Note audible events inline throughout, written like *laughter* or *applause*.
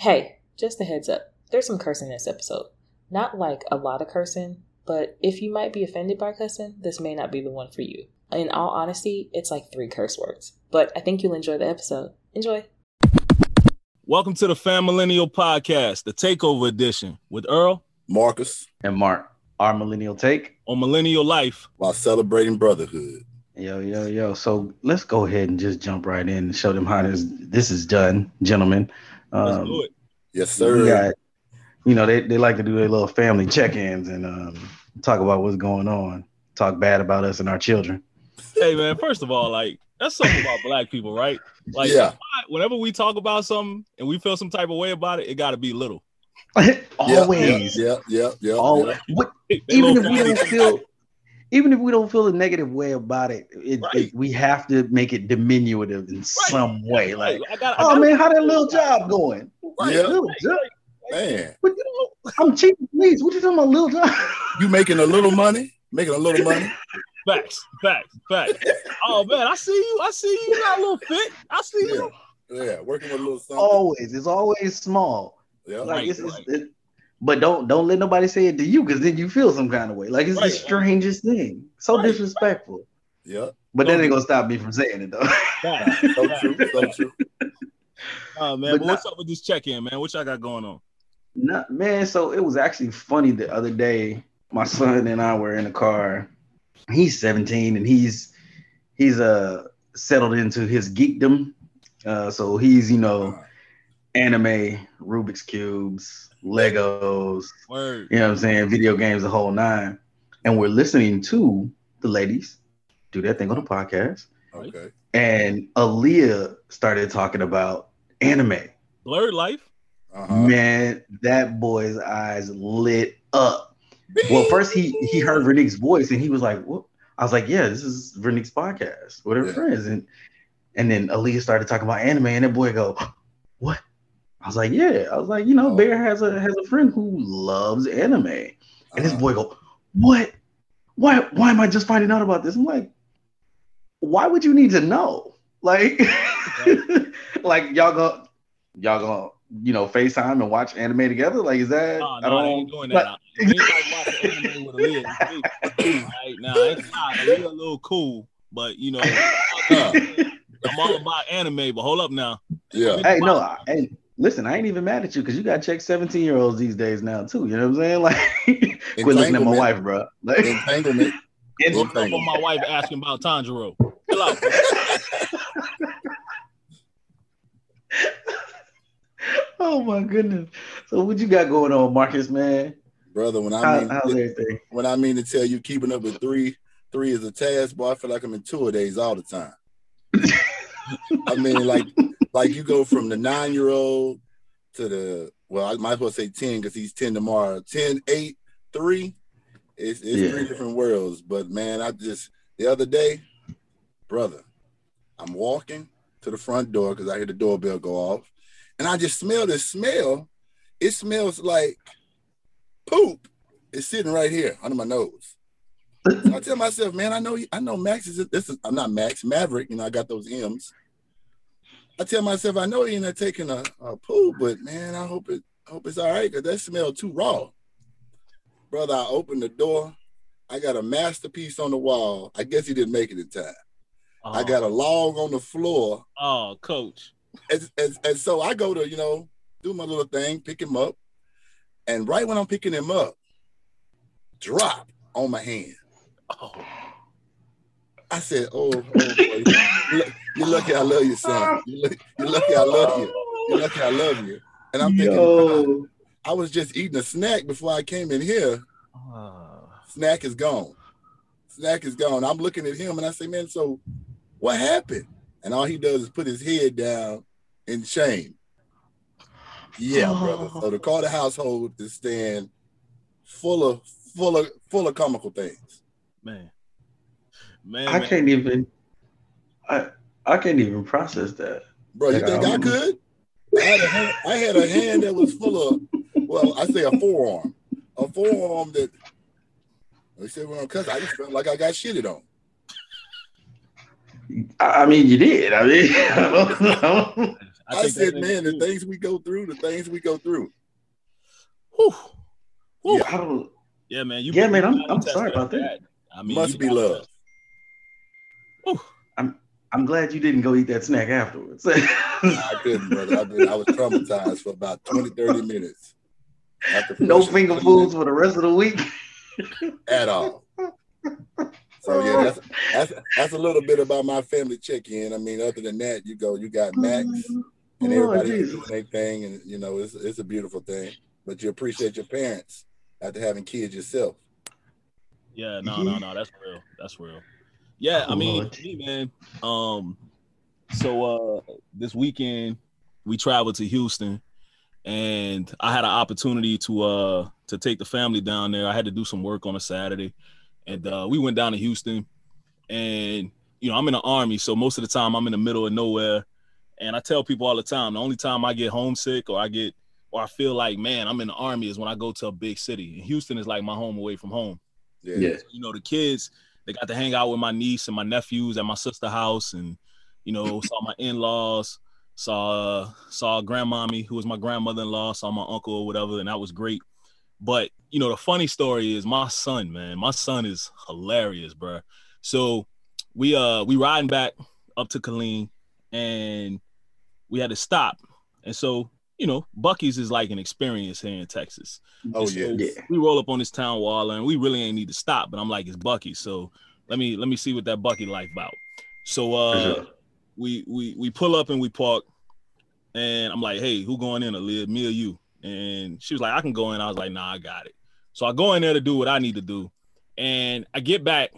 Hey, just a heads up. There's some cursing in this episode. Not like a lot of cursing, but if you might be offended by cussing, this may not be the one for you. In all honesty, it's like three curse words. But I think you'll enjoy the episode. Enjoy. Welcome to the Fam Millennial Podcast, the Takeover Edition, with Earl Marcus, and Mark, our millennial take. on Millennial Life. while celebrating brotherhood. Yo, yo, yo. So let's go ahead and just jump right in and show them how this this is done, gentlemen. Let's Um, do it. Yes, we sir. got, you know, they, they like to do their little family check-ins and um, talk about what's going on, talk bad about us and our children. Hey man, first of all, like that's something about *laughs* black people, right? Like Yeah. whenever we talk about something and we feel some type of way about it, it gotta be little. *laughs* Always. Yeah, yeah, yeah. Always. yeah. What- They even if we don't feel *laughs* even if we don't feel a negative way about it, it, Right. it- we have to make it diminutive in some way. Like, I got, I oh gotta- man, how that little job going? Right, Yeah. Little job? Man, What you know, I'm cheap, please. What you talking about, little job? you making a little money? Making a little money? Facts, facts, facts. Oh man, I see you. I see you. You got a little fit. I see Yeah. you. Yeah, working with a little something. always, it's always small. yeah. Like Right, it's, it's right. it- but don't don't let nobody say it to you because then you feel some kind of way. Like it's Right. the strangest thing. So Right. disrespectful. yeah. But that Don't ain't gonna stop me from saying it though. *laughs* Facts. So true. So true. *laughs* Oh man, But but what's up with this check-in, man? What y'all got going on? Not, man, so it was actually funny the other day. My son and I were in the car. He's 17 and he's he's uh settled into his geekdom. Uh so he's, you know, anime, Rubik's cubes, Legos, Word. you know what I'm saying, video games, the whole nine. And we're listening to the ladies do their thing on the podcast. Okay. And Aaliyah started talking about anime. Blurred life. Uh-huh. Man, that boy's eyes lit up. Well, first he he heard Vernique's voice and he was like, "What?" I was like, "Yeah, this is Vernique's podcast with her Yeah. friends." And and then Aaliyah started talking about anime, and that boy go, *gasps* "What?" I was like, "Yeah." I was like, "You know, Oh. Bear has a has a friend who loves anime," and this Uh-huh. boy go, "What? Why? Why am I just finding out about this?" I'm like, "Why would you need to know? Like, *laughs* like y'all go, y'all go." You know, FaceTime and watch anime together. Like, is that? Oh, I no, I don't ain't doing that. Anybody watching *laughs* anime with Aaliyah, right now, it's not Aaliyah a little cool, but you know, *laughs* I'm all about anime. But hold up now. Yeah. Hey, no, I, hey, listen, I ain't even mad at you because you got to check 17 year olds these days now, too. You know what I'm saying? *laughs* Like, quit looking at my wife, bro. Like, Entanglement. *laughs* Look up my wife asking about Tanjiro. Chill out. *laughs* oh my goodness. So, what you got going on, Marcus, man? Brother, when I How, mean how's everything? when I mean to tell you keeping up with three, three is a task, boy, I feel like I'm in tour days all the time. I mean, like, like you go from the nine year old to the well, I might as well say 10 because he's 10 tomorrow. 10, 8, 3. It's, it's Yeah. three different worlds. But man, I just the other day, brother, I'm walking to the front door because I hear the doorbell go off, and I just smell this smell. It smells like poop. It's sitting right here under my nose. So I tell myself, man, I know I know Max is this is I'm not Max Maverick, you know, I got those M's. I tell myself, I know he ain't taking a, a poo, but man, I hope it I hope it's all right because that smell too raw. Brother, I opened the door. I got a masterpiece on the wall. I guess he didn't make it in time. I Oh, got a log on the floor. oh, coach. And, and, and so I go to, you know, do my little thing, pick him up. And right when I'm picking him up, drop on my hand. Oh, I said, "Oh, oh boy. *laughs* Look- you're lucky I love you, son. *laughs* You're, lucky- you're lucky I love you. You're lucky I love you." And I'm thinking, Yo. I was just eating a snack before I came in here. oh. Snack is gone. Snack is gone. I'm looking at him and I say, "Man, so what happened?" And all he does is put his head down in shame. Yeah, oh. brother. So the Carter household is staying full of full of full of comical things. man. Man, I man. can't even, I, I can't even process that. Bro, you Like, think I um, could? I had, a hand, I had a hand that was full of, well, I say a forearm, a forearm that they said we're on cuss. I just felt like I got shitted on. I, I mean, you did. I mean, *laughs* I I, said, man, the things we go through, the things we go through. Whew. Whew. Yeah, I don't. Yeah, man. You Yeah, man, I'm- I'm sorry about that. I mean, Must be gotta love. test. Whew. I'm glad you didn't go eat that snack afterwards. I couldn't, brother. I, been, I was traumatized for about 20, 30 minutes. No finger foods for the rest of the week. at all. So yeah, that's that's that's a little bit about my family check-in. I mean, other than that, you go, you got Max and oh, everybody Jesus. doing their thing, and you know, it's it's a beautiful thing. But you appreciate your parents after having kids yourself. Yeah, no, mm-hmm. no, no. That's real. That's real. Yeah, I mean, me, man. Um, so uh this weekend we traveled to Houston and I had an opportunity to uh to take the family down there. I had to do some work on a Saturday. And uh we went down to Houston and you know, I'm in the army, so most of the time I'm in the middle of nowhere. And I tell people all the time, the only time I get homesick or I get or I feel like, man, I'm in the army is when I go to a big city. And Houston is like my home away from home Yeah. Yeah. you know the kids they got to hang out with my niece and my nephews at my sister house and you know saw my in-laws saw uh, saw grandmommy who was my grandmother-in-law saw my uncle or whatever and that was great. But you know the funny story is my son man my son is hilarious bro so we uh we riding back up to Killeen and we had to stop. And so you know Buc-ee's is like an experience here in Texas Oh so yeah. Yeah. we roll up on this town wall and we really ain't need to stop. But I'm like, it's Buc-ee. So let me let me see what that Buc-ee life about. So uh sure. we we we pull up and we park and I'm like, hey, who going in? Aaliyah, me or you? And she was like, I can go in. I was like, nah, I got it. So I go in there to do what I need to do. And I get back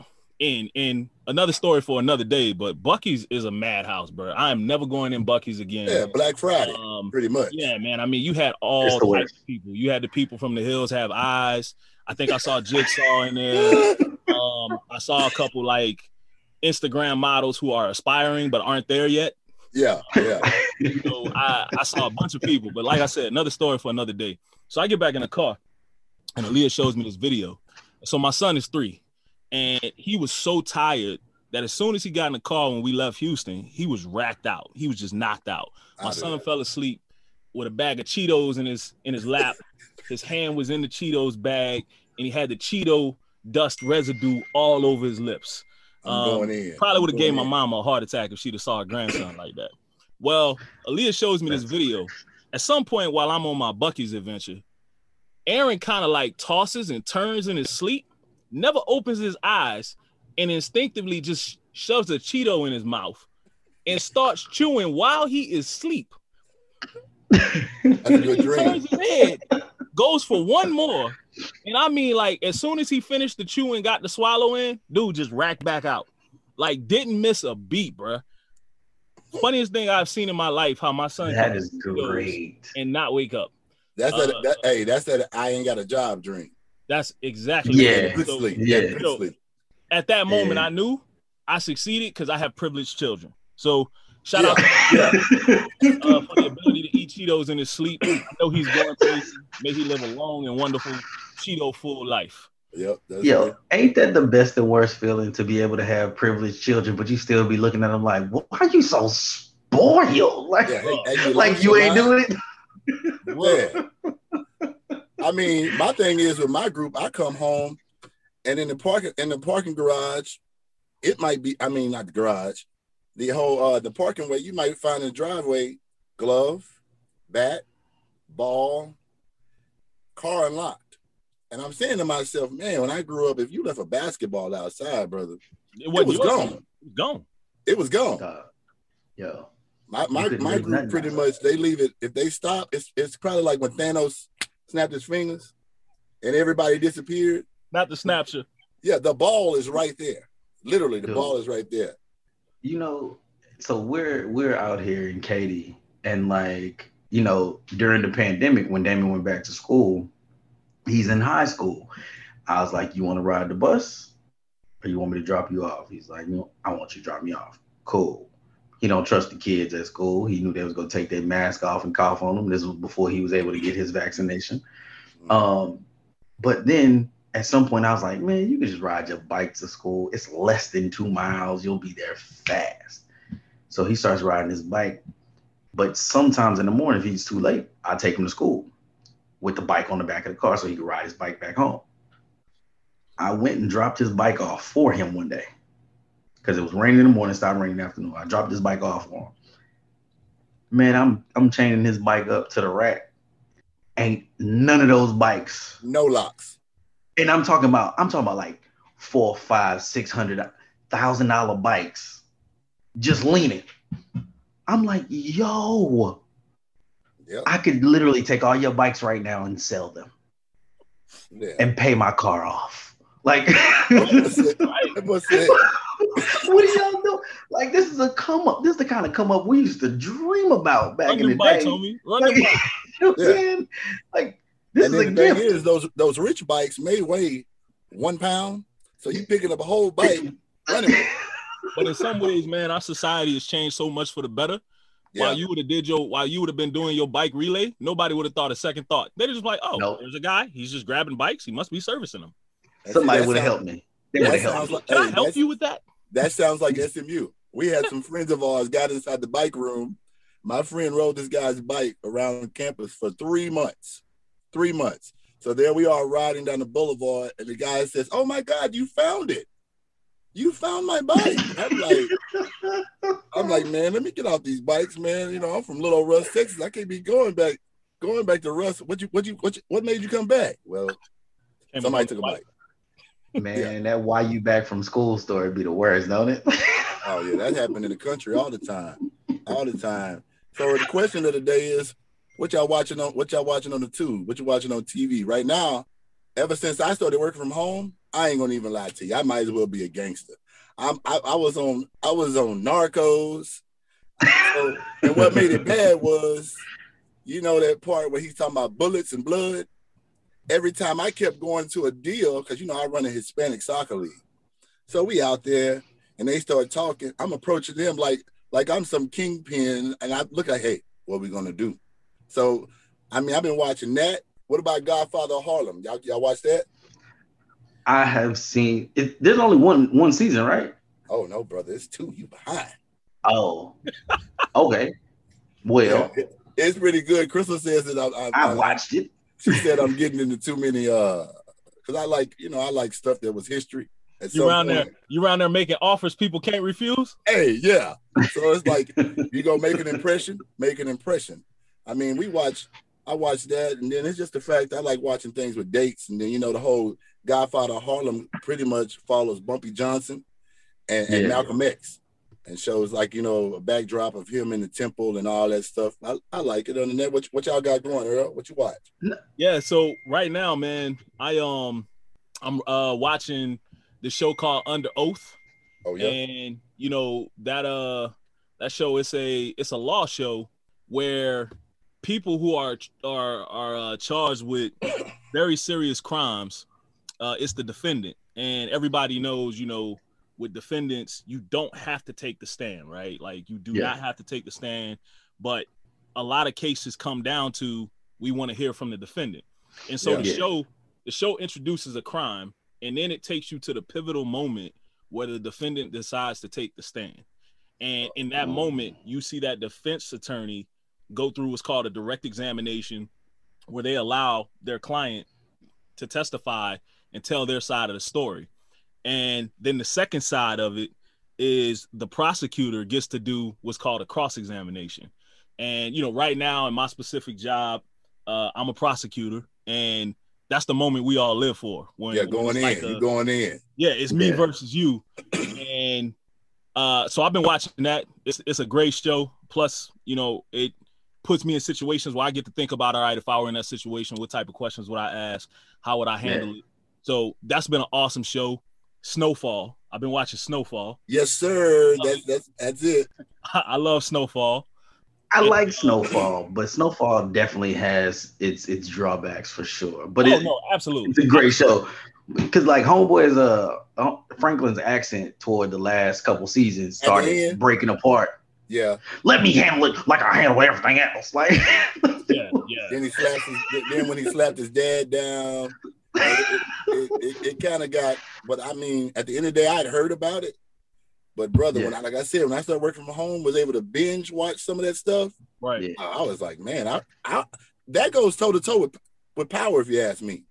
in in another story for another day, but Buc-ee's is a madhouse, bro. I am never going in Buc-ee's again. Yeah, Black Friday, Um, pretty much. yeah, man. I mean, you had all the types of people. You had the people from the hills have eyes. I think I saw Jigsaw in there. *laughs* Um, I saw a couple like Instagram models who are aspiring but aren't there yet. Yeah, yeah. So I, I saw a bunch of people. But like I said, another story for another day. So I get back in the car and Aaliyah shows me this video. So my son is three, and he was so tired that as soon as he got in the car when we left Houston, he was racked out. He was just knocked out. My Out son fell asleep with a bag of Cheetos in his in his lap. *laughs* his hand was in the Cheetos bag, and he had the Cheeto dust residue all over his lips. Um, in. Probably would have gave going my mom a heart attack if she'd have saw her grandson like that. Well, Aaliyah shows me this video. At some point while I'm on my Buc-ee's adventure, Aaron kind of like tosses and turns in his sleep, never opens his eyes, and instinctively just shoves a Cheeto in his mouth and starts chewing while he is asleep. That's a good dream. Turns his head, goes for one more, and I mean, like as soon as he finished the chew and got the swallow in, dude just racked back out, like didn't miss a beat, bruh. Funniest thing I've seen in my life, how my son That can is great. and not wake up. That's that, Uh, that. Hey, that's that. I ain't got a job dream. That's exactly Yeah. Good So, sleep. yeah. Yeah, good sleep. at that moment, Yeah. I knew I succeeded because I have privileged children. So shout Yeah. out to Yeah. *laughs* uh, for the ability to eat Cheetos in his sleep. I know he's going crazy. May he live a long and wonderful Cheeto full life. Yep. Yo, good. ain't that the best and worst feeling to be able to have privileged children, but you still be looking at them like, why are you so spoiled? Like, Yeah, hey, hey, like lost you ain't doing it. *laughs* Yeah. I mean, my thing is with my group, I come home and in the parking in the parking garage, it might be, I mean, not the garage, the whole uh the parking way, you might find in the driveway glove, bat, ball, car unlocked. And I'm saying to myself, man, when I grew up, if you left a basketball outside, brother, It, it wasn't was yours. gone. It was gone. It was gone. Dog. Yo, My my, my group pretty much they leave it if they stop. It's it's probably like when Thanos snapped his fingers and everybody disappeared. Not the snapshot. Yeah, the ball is right there. Literally, the Dude. ball is right there. you know, so we're we're out here in Katy, and like, you know, during the pandemic when Damon went back to school, he's in high school. I was like, You want to ride the bus? Or you want me to drop you off? He's like, No, I want you to drop me off. Cool. He don't trust the kids at school. He knew they was gonna take their mask off and cough on them. This was before he was able to get his vaccination. Um, but then at some point I was like, man, you can just ride your bike to school. It's less than two miles. You'll be there fast. So he starts riding his bike. But sometimes in the morning, if he's too late, I take him to school with the bike on the back of the car so he can ride his bike back home. I went and dropped his bike off for him one day because it was raining in the morning, started raining in the afternoon. I dropped his bike off for him. Man, I'm I'm chaining his bike up to the rack. Ain't none of those bikes. No locks. And I'm talking about, I'm talking about like four, five, six hundred thousand dollar bikes just leaning. I'm like, yo, Yep. I could literally take all your bikes right now and sell them Yeah. and pay my car off. Like, That's *laughs* it. That was it. *laughs* what do y'all do? Like, this is a come up. This is the kind of come up we used to dream about back Run in the them bikes, day. homie. Run Like, them *laughs* you know what I'm Yeah. saying? Like, this and is a then the thing is, those those rich bikes may weigh one pound, so you picking up a whole bike, running. But in some ways, man, our society has changed so much for the better. Yeah. While you would have did your while you would have been doing your bike relay, nobody would have thought a second thought. They're just like, oh, Nope. there's a guy. He's just grabbing bikes. He must be servicing them. And Somebody would have helped me. They that would have helped sounds like- Can hey, I help you with that? That sounds like SMU. We had some friends of ours got inside the bike room. My friend rode this guy's bike around campus for three months. Three months. So there we are riding down the boulevard, and the guy says, Oh my God, you found it. You found my bike. I'm like, I'm like, man, let me get off these bikes, man. You know, I'm from Little Rusk, Texas. I can't be going back, going back to Rusk. What you what you what you, what made you come back? Well, somebody took a bike. Man, that why you back from school story be the worst, don't it? *laughs* Oh yeah, that happened in the country all the time, all the time. So the question of the day is, what y'all watching on? What y'all watching on the tube? What you watching on TV right now? Ever since I started working from home, I ain't gonna even lie to you. I might as well be a gangster. I'm, I, I was on, I was on Narcos, So, and what made it bad was, you know, that part where he's talking about bullets and blood. Every time I kept going to a deal, because you know I run a Hispanic soccer league. So we out there and they start talking. I'm approaching them like like I'm some kingpin, and I look like, hey, what we gonna do? So, I mean, I've been watching that. What about Godfather of Harlem? Y'all, y'all watch that? I have seen it. There's only one one season, right? Oh no, brother, it's two. You behind? Oh, okay. Well, Yeah, *laughs* it- it's pretty good. Crystal says that I, I, I watched it. She said I'm getting into too many uh, because I like you know I like stuff that was history. You some around there, point. you around there making offers people can't refuse. Hey, yeah. So it's like *laughs* you go make an impression, make an impression. I mean, we watch, I watch that, and then it's just the fact I like watching things with dates, and then you know the whole Godfather Harlem pretty much follows Bumpy Johnson and, and Yeah. Malcolm X, and shows like you know a backdrop of him in the temple and all that stuff. I, I like it. On the net, what, what y'all got going, Earl? What you watch? Yeah, so right now, man, I um I'm uh watching the show called Under Oath. Oh yeah, and you know that uh that show is a it's a law show where people who are are are uh, charged with very serious crimes uh it's the defendant and everybody knows you know with defendants you don't have to take the stand right like you do Yeah. not have to take the stand but a lot of cases come down to we want to hear from the defendant and so Yeah. the show the show introduces a crime and then it takes you to the pivotal moment where the defendant decides to take the stand. And in that oh. moment, you see that defense attorney go through what's called a direct examination, where they allow their client to testify and tell their side of the story. And then the second side of it is the prosecutor gets to do what's called a cross examination. And, you know, right now in my specific job, uh, I'm a prosecutor, and that's the moment we all live for. When, yeah, going in, like you a- going in. yeah, it's me Yeah. versus you. And uh so I've been watching that. It's it's a great show. Plus, you know, it puts me in situations where I get to think about all right, if I were in that situation, what type of questions would I ask? How would I handle it? So that's been an awesome show. Snowfall. I've been watching Snowfall. Yes, sir. That's that's that's it. *laughs* I love Snowfall. I like Snowfall, but Snowfall definitely has its its drawbacks for sure. But oh it, no, absolutely. it's a great show because like Homeboy's uh uh, Franklin's accent toward the last couple seasons started end. breaking apart. Yeah. Let me handle it like I handle everything else. *laughs* Like Yeah, yeah. Then he slapped his. Then when he slapped his dad down, it, it, it, it kind of got. But I mean, at the end of the day, I'd heard about it. But brother, when I, like I said, when I started working from home, was able to binge watch some of that stuff. Right. Yeah. I, I was like, man, I, I that goes toe to toe with with power, if you ask me.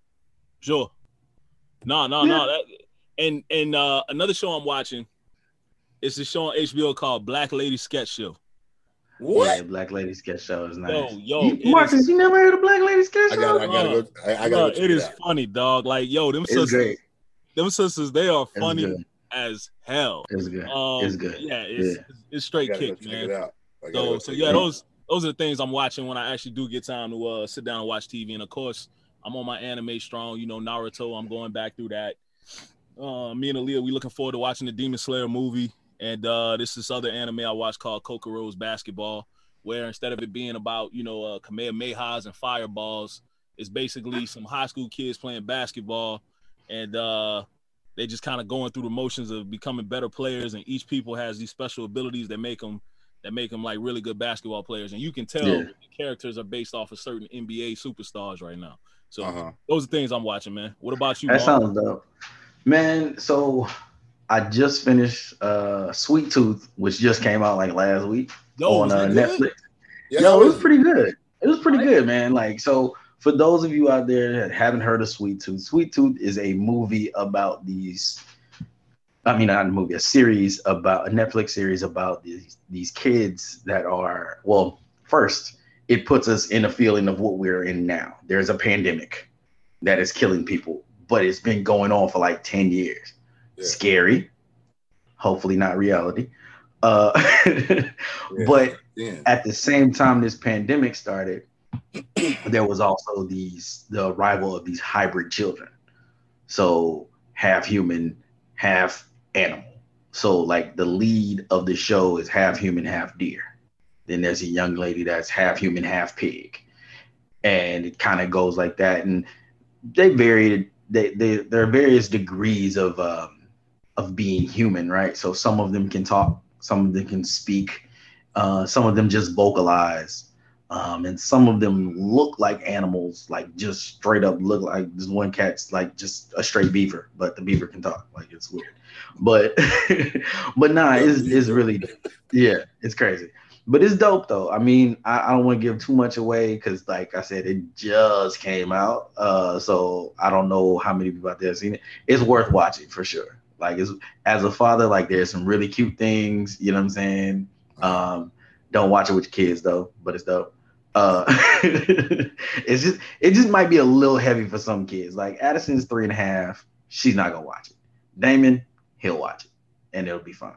Sure. No, no, no. That and and uh another show I'm watching. It's a show on HBO called Black Lady Sketch Show. What? Yeah, Black Lady Sketch Show is nice. Yo, yo, You- Marcus, is- you never heard of Black Lady Sketch I Show? got I gotta go. I, I gotta go it is out. funny, dog. Like, yo, them It's sisters, great. them sisters, they are funny as hell. It's good. Um, It's good. Yeah, it's, Yeah. it's I straight gotta go kick, man. it out. So, so yeah, it those those are the things I'm watching when I actually do get time to uh, sit down and watch TV. And of course, I'm on my anime strong. You know, Naruto. I'm going back through that. Uh, me and Aaliyah, we looking forward to watching the Demon Slayer movie. And uh, this is other anime I watched called Kuroko's Basketball, where instead of it being about you know uh, Kamehamehas and fireballs, it's basically some high school kids playing basketball, and uh, they just kind of going through the motions of becoming better players. And each people has these special abilities that make them that make them like really good basketball players. And you can tell Yeah. the characters are based off of certain NBA superstars right now. So Uh-huh. those are things I'm watching, man. What about you? That Mark? sounds dope. Man, so I just finished uh Sweet Tooth, which just came out like last week Yo, on uh. Netflix. Yeah, Yo, it was pretty good. It was pretty good, man. Like, so for those of you out there that haven't heard of Sweet Tooth, Sweet Tooth is a movie about these. I mean, not a movie, a series about a Netflix series about these these kids that are well. First, it puts us in a feeling of what we're in now. There's a pandemic that is killing people, but it's been going on for like ten years. Yeah. Scary. Hopefully, not reality. Uh, *laughs* Yeah. but Yeah. at the same time this pandemic started, *clears throat* there was also these the arrival of these hybrid children. So half human, half animal. So like the lead of the show is half human, half deer. Then there's a young lady that's half human, half pig. And it kind of goes like that. And they varied they, they there are various degrees of um of being human, right? So some of them can talk, some of them can speak, uh, some of them just vocalize, um, and some of them look like animals, like just straight up look like this one cat's like just a straight beaver, but the beaver can talk. Like it's weird, but *laughs* but nah, it's, it's really yeah, it's crazy. But it's dope though. I mean, I, I don't want to give too much away because, like I said, it just came out. Uh, so I don't know how many people out there have seen it. It's worth watching for sure. Like, as a father, like there's some really cute things. You know what I'm saying? Um, don't watch it with your kids though, but it's dope. Uh, *laughs* it's just it just might be a little heavy for some kids. Like Addison's three and a half, she's not gonna watch it. Damon, he'll watch it, and it'll be fine.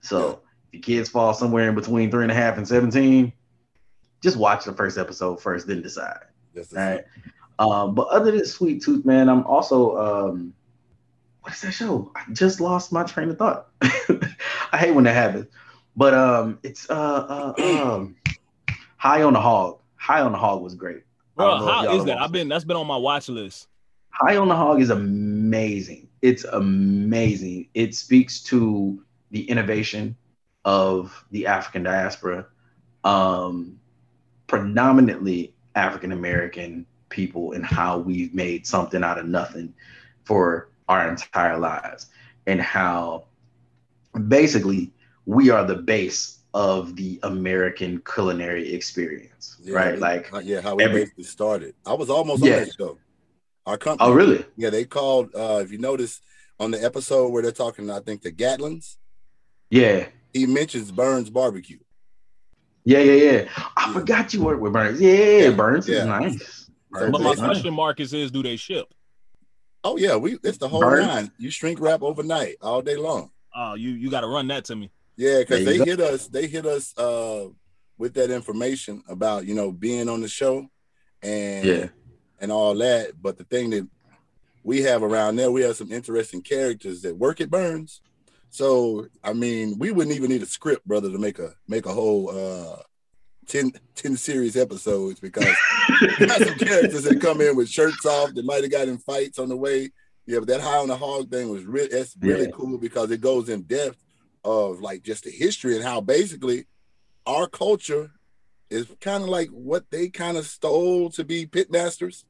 So if your kids fall somewhere in between three and a half and seventeen, just watch the first episode first, then decide. All right. Um, but other than Sweet Tooth, man, I'm also um, what is that show? I just lost my train of thought. *laughs* I hate when that happens. But um, it's uh, uh um, High on the Hog. High on the Hog was great. Bro, don't know if how is that? I've been that's been on my watch list. High on the Hog is amazing. It's amazing. It speaks to the innovation of the African diaspora, um, predominantly African American people, and how we've made something out of nothing for our entire lives, and how basically we are the base of the American culinary experience, Yeah, right? they- Like, uh, yeah, how we every- basically started. I was almost Yeah. on that show. Our company. oh, really? Yeah, they called. Uh, if you notice on the episode where they're talking, I think the Gatlins. Yeah. He mentions Burns Barbecue. Yeah, yeah, yeah. I Yeah. forgot you work with Burns. Yeah, Yeah, Burns is nice. So But my basically- question, Marcus, is do they ship? Oh yeah, we it's the whole Burns? nine. You shrink wrap overnight all day long. Oh, you you gotta run that to me. Yeah, because they you hit us. They hit us uh, with that information about you know being on the show, and Yeah. and all that. But the thing that we have around there, we have some interesting characters that work at Burns. So I mean, we wouldn't even need a script, brother, to make a make a whole uh 10, 10 series episodes because *laughs* we got some characters that come in with shirts off that might have got in fights on the way. Yeah, but that high on the hog thing was really that's really Yeah. cool because it goes in depth of like just the history and how basically our culture is kind of like what they kind of stole to be pitmasters,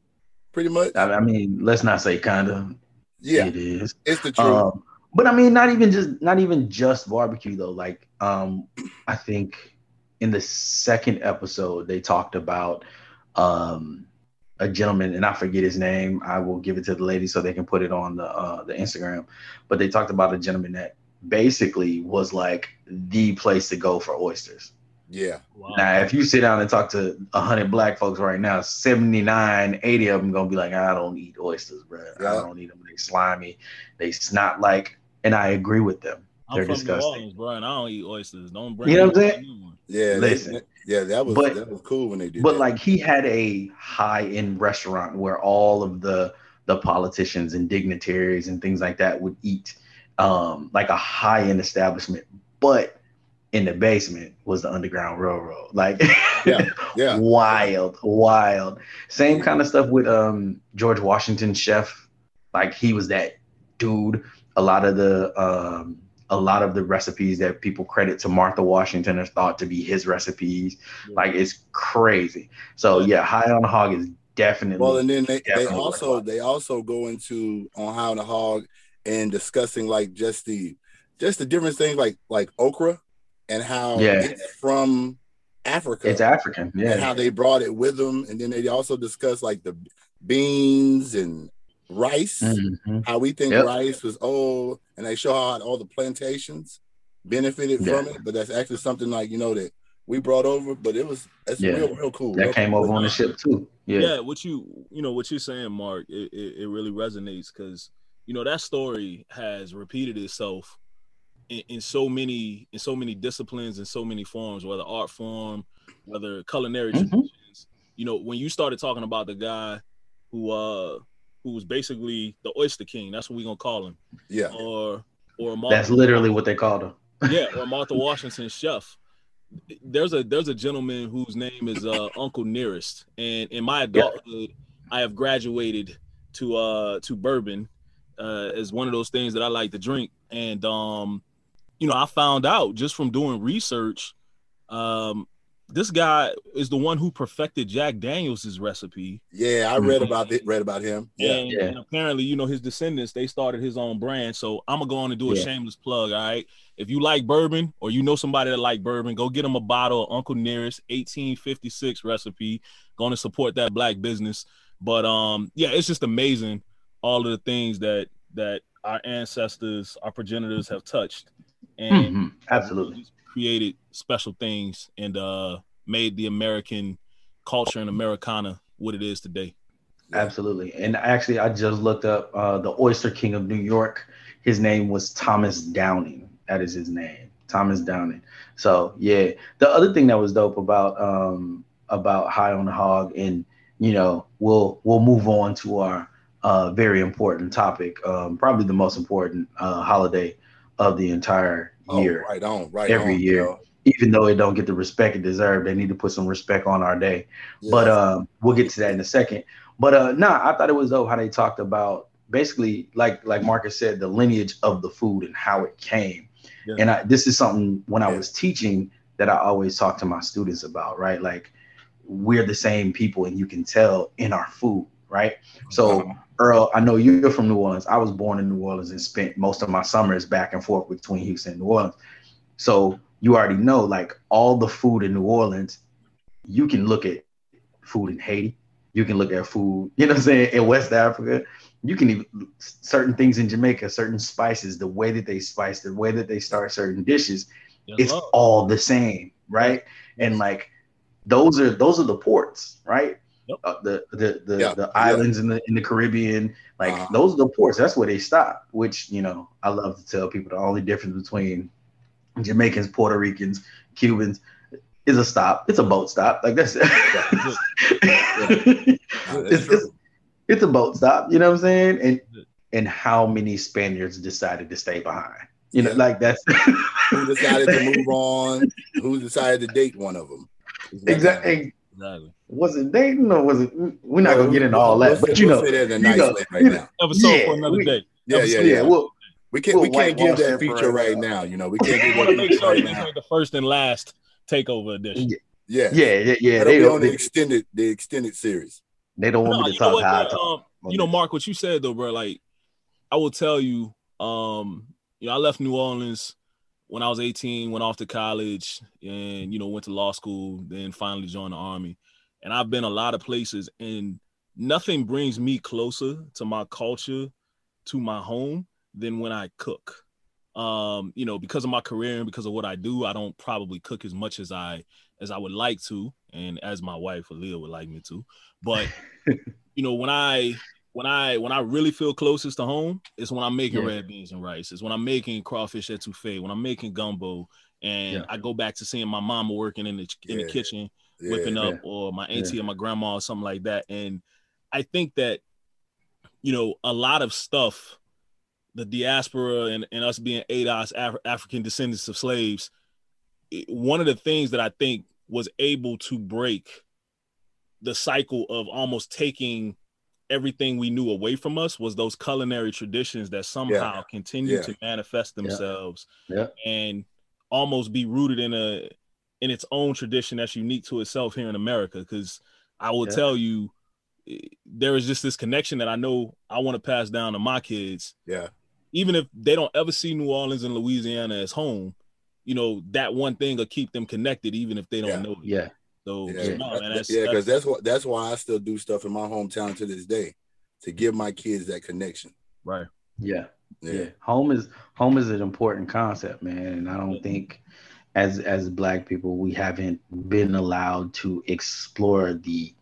pretty much. I, I mean, let's not say kind of. Yeah, It is. it's the truth. Um, but I mean, not even just not even just barbecue though. Like, um, I think in the second episode they talked about um a gentleman and I forget his name. I will give it to the lady so they can put it on the uh, the Instagram. But they talked about a gentleman that basically was like the place to go for oysters. Yeah. Wow. Now, if you sit down and talk to 100 black folks right now, 79, 80 of them going to be like, I don't eat oysters, bro. Yeah. I don't eat them. They slimy. They snot like, and I agree with them. I'm They're from New disgusting. Orleans, bro, and I don't eat oysters. Don't bring You know what I'm saying? Yeah. Listen. yeah, that was But- that was cool when they did But that. like he had a high end restaurant where all of the the politicians and dignitaries and things like that would eat, um, like a high end establishment. But in the basement was the Underground Railroad. Like, Yeah, *laughs* yeah. wild, wild. Same kind of stuff with um George Washington chef. Like he was that dude. A lot of the um a lot of the recipes that people credit to Martha Washington are thought to be his recipes. Yeah. Like it's crazy. So yeah, High on the Hog is definitely Well, and then they, they also they also go into on how the hog and discussing like just the just the different things like like okra and how Yeah. it's from Africa it's African. and Yeah. how they brought it with them, and then they also discuss like the beans and rice, Mhm. how we think Yep. rice was old, and they show how all the plantations benefited Yeah. from it, but that's actually something like you know that we brought over, but it was that's Yeah. real real cool. That real came cool. over on the ship too. yeah. Yeah. what you you know what you're saying mark it, it, it really resonates because you know that story has repeated itself in, in so many in so many disciplines and so many forms whether art form whether culinary Mhm. traditions you know when you started talking about the guy who uh who was basically the oyster king. That's what we're gonna call him. Yeah, or or Martha, That's literally what they called him. *laughs* yeah or martha washington chef. There's a there's a gentleman whose name is uh uncle nearest. And in my adulthood i have graduated to uh to bourbon uh as one of those things that i like to drink. And um you know i found out just from doing research um this guy is the one who perfected jack daniels's recipe yeah. I read Mhm. about it. Read about him. Yeah, and, Yeah. and apparently, you know, his descendants, they started his own brand. So I'm gonna go on and do a Yeah. shameless plug. All right. If you like bourbon or you know somebody that like bourbon, go get them a bottle of Uncle Nearest 1856 recipe. Going to support that black business. But um, yeah, it's just amazing all of the things that that our ancestors, our progenitors have touched. And Mhm. Absolutely. Just created special things and uh made the American culture and Americana what it is today. Absolutely. And actually, I just looked up uh, the Oyster King of New York. His name was Thomas Downing. That is his name, Thomas Downing. So yeah, the other thing that was dope about um, about High on the Hog, and you know, we'll we'll move on to our uh, very important topic, um, probably the most important uh, holiday of the entire Oh, year. right on, right Every on, year. yo. Even though it don't get the respect it deserves, they need to put some respect on our day Yeah. but um, we'll get to that in a second. But uh, nah, I thought it was dope how they talked about basically, like like Marcus said, the lineage of the food and how it came. Yeah. And I, this is something when I Yeah. was teaching that I always talk to my students about, right? Like we're the same people, and you can tell in our food, right? So. Uh-huh. Earl, I know you're from New Orleans. I was born in New Orleans and spent most of my summers back and forth between Houston and New Orleans. So you already know, like all the food in New Orleans, you can look at food in Haiti. You can look at food, *laughs* you know what I'm saying, in West Africa. You can even certain things in Jamaica, certain spices, the way that they spice, the way that they start certain dishes, Yes, it's Lord. all the same, right? And like those are those are the ports, right? Yep. Uh, the the the, Yeah, the yeah. islands in the in the Caribbean, like Uh-huh. those are the ports. That's where they stop. Which you know, I love to tell people the only difference between Jamaicans, Puerto Ricans, Cubans is a stop. It's a boat stop. Like that's *laughs* That's it's, it's, it's a boat stop. You know what I'm saying? And Yeah. and how many Spaniards decided to stay behind? You know, Yeah. like that's who decided to move on? Who decided to date one of them? exactly. Exactly. Was it dating or was it? We're not gonna get into all that, but you we'll know, say that in you know, right you now. Episode Yeah, for another we- day. Yeah, yeah, Episode- yeah. We'll, We can't we we'll can't give that that feature forever. right now. You know, we can't I give want that make feature sure right now. the first and last takeover edition. Yeah, yeah, yeah, yeah. That'll They be on don't, the extended the extended series. they don't want No, me to you know talk what, how I talk. um, you know, Mark, what you said though, bro. Like, I will tell you, um, you know, I left New Orleans when I was 18, went off to college and you know went to law school, then finally joined the army. And I've been a lot of places, and nothing brings me closer to my culture, to my home, than when I cook. Um, you know, because of my career and because of what I do, I don't probably cook as much as I as I would like to, and as my wife Aaliyah would like me to. But *laughs* you know, when I when I when I really feel closest to home is when I'm making yeah. red beans and rice. Is when I'm making crawfish etouffee. When I'm making gumbo, and yeah. I go back to seeing my mama working in the in yeah. the kitchen, whipping up, or my auntie or my grandma or something like that. And I think that you know a lot of stuff, the diaspora and, and us being ADOS Af- African descendants of slaves. One of the things that I think was able to break the cycle of almost taking everything we knew away from us was those culinary traditions that somehow yeah. continue yeah. to manifest themselves yeah. and almost be rooted in a in its own tradition that's unique to itself here in America. Because I will tell you, eh, there is just this connection that I know I want to pass down to my kids. Yeah. Even if they don't ever see New Orleans and Louisiana as home, you know, that one thing will keep them connected, even if they don't know it. Yeah. So yeah, no, man, that's, yeah, because that's, that's what that's why I still do stuff in my hometown to this day to give my kids that connection. Right. Yeah. Yeah. yeah. Home is home is an important concept, man. And I don't think as as black people we haven't been allowed to explore the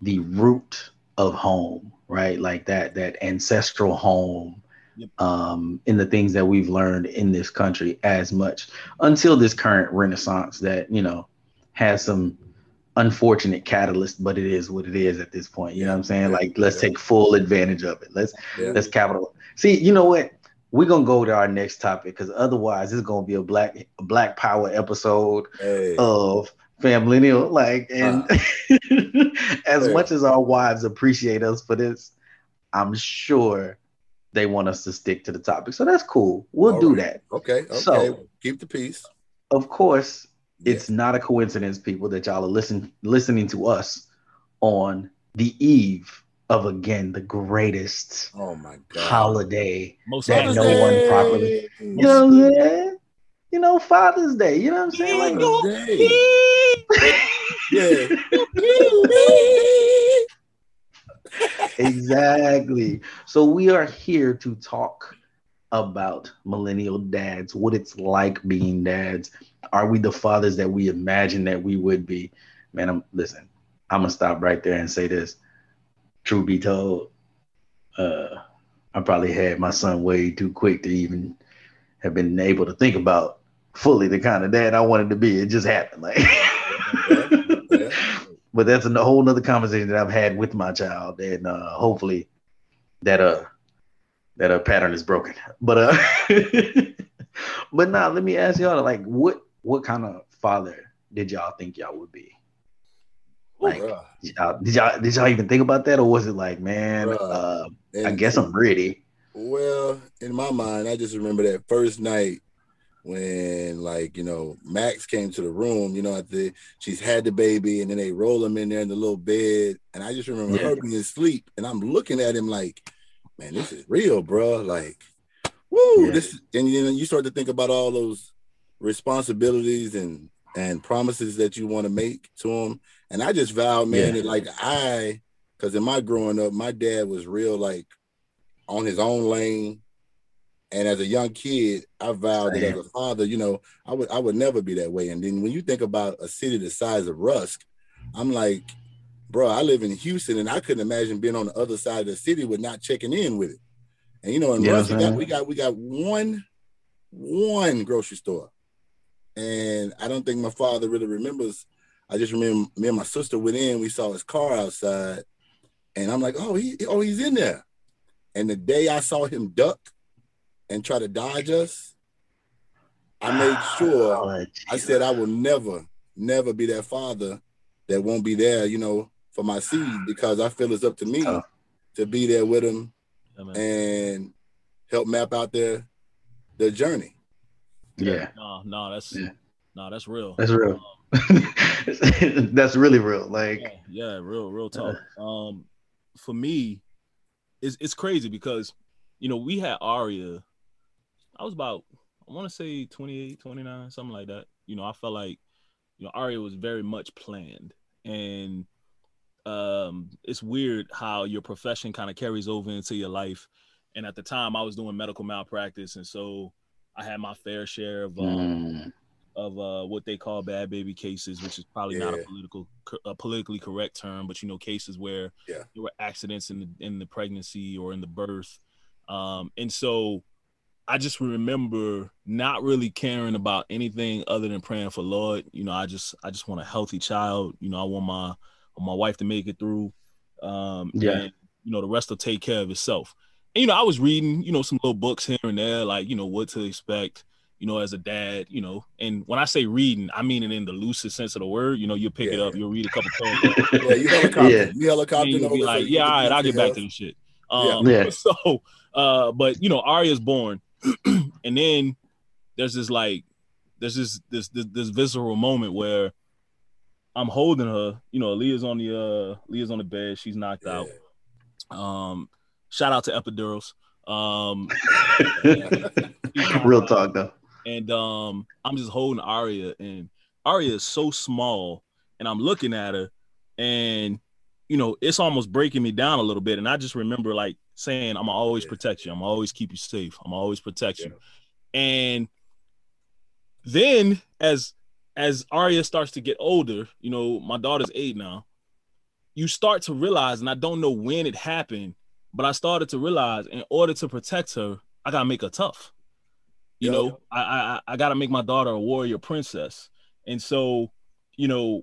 the root of home, right? Like that that ancestral home yep. um in the things that we've learned in this country as much until this current renaissance that, you know, has some unfortunate catalyst, but it is what it is at this point. You know what I'm saying? Like let's take full advantage of it. Let's yeah. let's capital. See, you know what? We're gonna go to our next topic because otherwise it's gonna be a black a black power episode hey. of family like and uh, *laughs* as hey. much as our wives appreciate us for this, I'm sure they want us to stick to the topic. So that's cool. We'll All do right. that. Okay. Okay. So, keep the peace. Of course, it's not a coincidence, people, that y'all are listen, listening to us on the eve of again the greatest oh my god holiday Most that no one properly you know what I'm saying? You know, Father's Day. You know what I'm saying? Like, *laughs* yeah. *laughs* exactly. So we are here to talk about millennial dads, what it's like being dads. Are we the fathers that we imagine that we would be? Man, I'm listen, I'm gonna stop right there and say this. True be told, uh, I probably had my son way too quick to even have been able to think about fully the kind of dad I wanted to be. It just happened. Like *laughs* but that's a whole nother conversation that I've had with my child. And uh, hopefully that uh that a pattern is broken. But uh *laughs* but now let me ask y'all like what what kind of father did y'all think y'all would be? Like did y'all, did y'all did y'all even think about that or was it like man uh, I guess I'm ready. Well, in my mind, I just remember that first night when like you know Max came to the room, you know, at the she's had the baby and then they roll him in there in the little bed, and I just remember yeah. her being asleep, and I'm looking at him like, man, this is real, bro. Like, woo, yeah. this, and you know, you start to think about all those responsibilities and and promises that you want to make to them. And I just vowed, man, yeah. that like I, because in my growing up, my dad was real like on his own lane. And as a young kid, I vowed that as a father, you know, I would I would never be that way. And then when you think about a city the size of Rusk, I'm like, bro, I live in Houston and I couldn't imagine being on the other side of the city with not checking in with it. And you know, in yeah, Rusk, we got, we got we got one one grocery store. And I don't think my father really remembers. I just remember me and my sister went in, we saw his car outside, and I'm like, oh, he oh, he's in there. And the day I saw him duck and try to dodge us, I made ah, sure oh, I said I will never, never be that father that won't be there, you know, for my seed because I feel it's up to me oh. to be there with them yeah, and help map out their their journey. Yeah. No, no, that's yeah. no, that's real. That's real. Um, *laughs* that's really real. Like yeah, yeah, real, real talk. Um, for me, it's it's crazy because you know we had Aria. I was about I I want to say 28, 29, something like that. You know, I felt like, you know, Aria was very much planned. And um, it's weird how your profession kind of carries over into your life. And at the time, I was doing medical malpractice, and so I had my fair share of uh, Mm. of uh, what they call bad baby cases, which is probably not a political a politically correct term, but you know, cases where Yeah. there were accidents in the in the pregnancy or in the birth, um, and so I just remember not really caring about anything other than praying for Lord. You know, I just I just want a healthy child. You know, I want my my wife to make it through. Um, Yeah. and, you know, the rest will take care of itself. And you know, I was reading, you know, some little books here and there, like you know what to expect. You know, as a dad, you know, and when I say reading, I mean it in the loosest sense of the word. You know, you'll pick it up, you'll read a couple paragraphs, Yeah, you helicopter. Yeah. You and helicopter you'll be like, yeah, get all the right, I'll get back to details. this shit. Yeah. Um, Yeah. *laughs* So, uh, but you know, Arya's born, *clears throat* and then there's this like, there's this this this, this visceral moment where I'm holding her. You know, Leah's on the uh, Leah's on the bed. She's knocked out. Um, shout out to epidurals. Um, *laughs* Real talk though. and um, I'm just holding Arya, and Arya is so small, and I'm looking at her, and you know, it's almost breaking me down a little bit. And I just remember like saying, "I'm gonna always Yeah. protect you. I'm gonna always keep you safe. I'm gonna always protect Yeah. you." And then as as Arya starts to get older, you know, my daughter's eight now. You start to realize, and I don't know when it happened, but I started to realize, in order to protect her, I gotta make her tough. You Yep. know, I I I gotta make my daughter a warrior princess. And so, you know,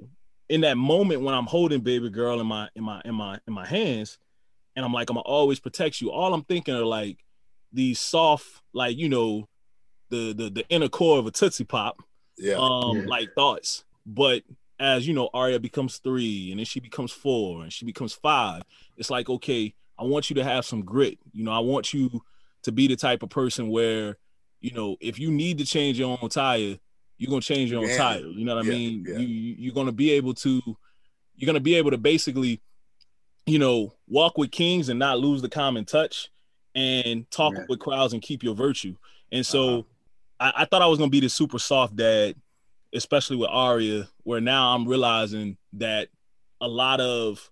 in that moment when I'm holding baby girl in my in my in my in my hands, and I'm like, I'm gonna always protect you. All I'm thinking are like these soft, like you know, the the the inner core of a tootsie pop, Yeah. um, Yeah. like thoughts. But as you know, Arya becomes three, and then she becomes four, and she becomes five. It's like, okay, I want you to have some grit. You know, I want you to be the type of person where, you know, if you need to change your own tire, you're gonna change your own Yeah. tire. You know what Yeah, I mean? yeah. You you- you're gonna be able to, you're gonna be able to basically, you know, walk with kings and not lose the common touch, and talk with crowds and keep your virtue. And so, Uh-huh. I, I thought I was gonna be the super soft dad, especially with Arya, where now I'm realizing that a lot of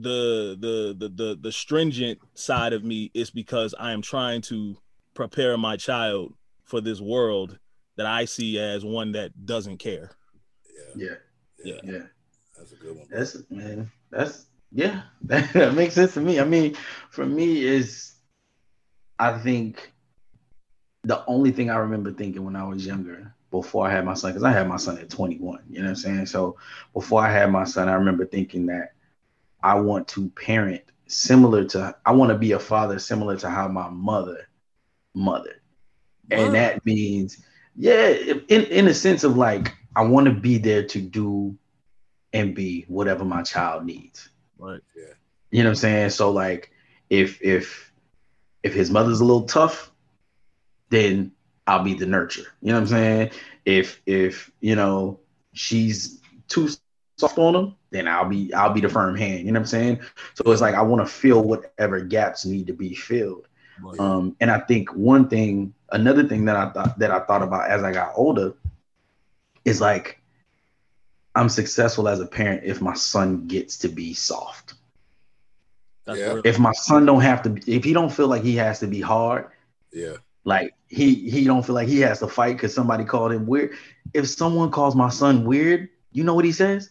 the the the the, the stringent side of me is because I am trying to prepare my child for this world that I see as one that doesn't care. Yeah. Yeah, Yeah. yeah. That's a good one. That's man. That's yeah. That, *laughs* that makes sense to me. I mean, for me is, I think, the only thing I remember thinking when I was younger, before I had my son, because I had my son at 21. You know what I'm saying? So before I had my son, I remember thinking that I want to parent similar to. I want to be a father similar to how my mother mother. and Word. that means yeah, in in a sense of like I want to be there to do and be whatever my child needs. Right. Yeah. You know what I'm saying? So like if if if his mother's a little tough, then I'll be the nurture. You know what I'm saying? If if you know she's too soft on him, then I'll be I'll be the firm hand. You know what I'm saying? So it's like I want to fill whatever gaps need to be filled. Right. Um, and I think one thing, another thing that I thought that I thought about as I got older is like I'm successful as a parent if my son gets to be soft. Yeah. If my son don't have to, be, if he don't feel like he has to be hard, Yeah. like he he don't feel like he has to fight because somebody called him weird. If someone calls my son weird, you know what he says?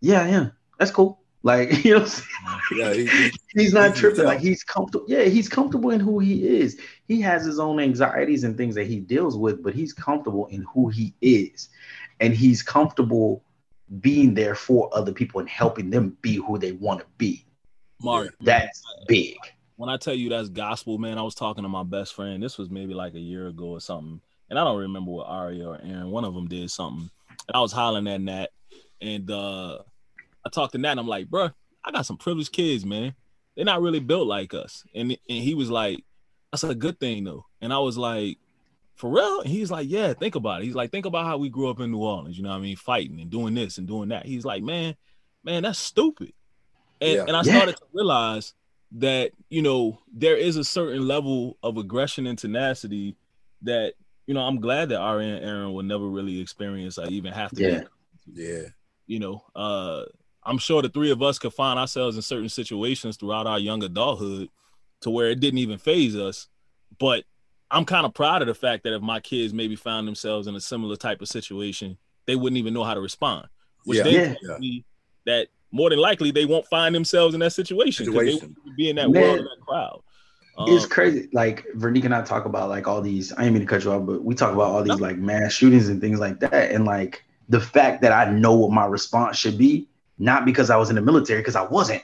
Yeah, I am. That's cool. Like *laughs* you know, what I'm saying? Yeah. He, he, he's not He tripping. tell. Like he's comfortable. Yeah, he's comfortable in who he is. He has his own anxieties and things that he deals with, but he's comfortable in who he is, and he's comfortable being there for other people and helping them be who they want to be. Mark, That's big. when I tell you that's gospel, man, I was talking to my best friend. This was maybe like a year ago or something. And I don't remember what Arya or Aaron, one of them did something. And I was hollering at Nat. And uh I talked to Nat and I'm like, bro, I got some privileged kids, man. They're not really built like us. And and he was like, that's a good thing though. And I was like, for real? And he's like, yeah, think about it. He's like, think about how we grew up in New Orleans, you know what I mean? Fighting and doing this and doing that. He's like, man, man, that's stupid. And, Yeah. and I Yeah. started to realize that, you know, there is a certain level of aggression and tenacity that you know, I'm glad that Ari and Aaron will never really experience. I even have to. Yeah. Yeah. You know, uh, I'm sure the three of us could find ourselves in certain situations throughout our young adulthood to where it didn't even faze us. But I'm kind of proud of the fact that if my kids maybe found themselves in a similar type of situation, they wouldn't even know how to respond. Which Yeah. then Yeah. tells me that more than likely they won't find themselves in that situation because they Situation. won't be in that Man. world, in that crowd. it's Um, crazy. Like Vernique and I talk about like all these. I didn't mean to cut you off, but we talk about all these like mass shootings and things like that. And like the fact that I know what my response should be, not because I was in the military, because I wasn't,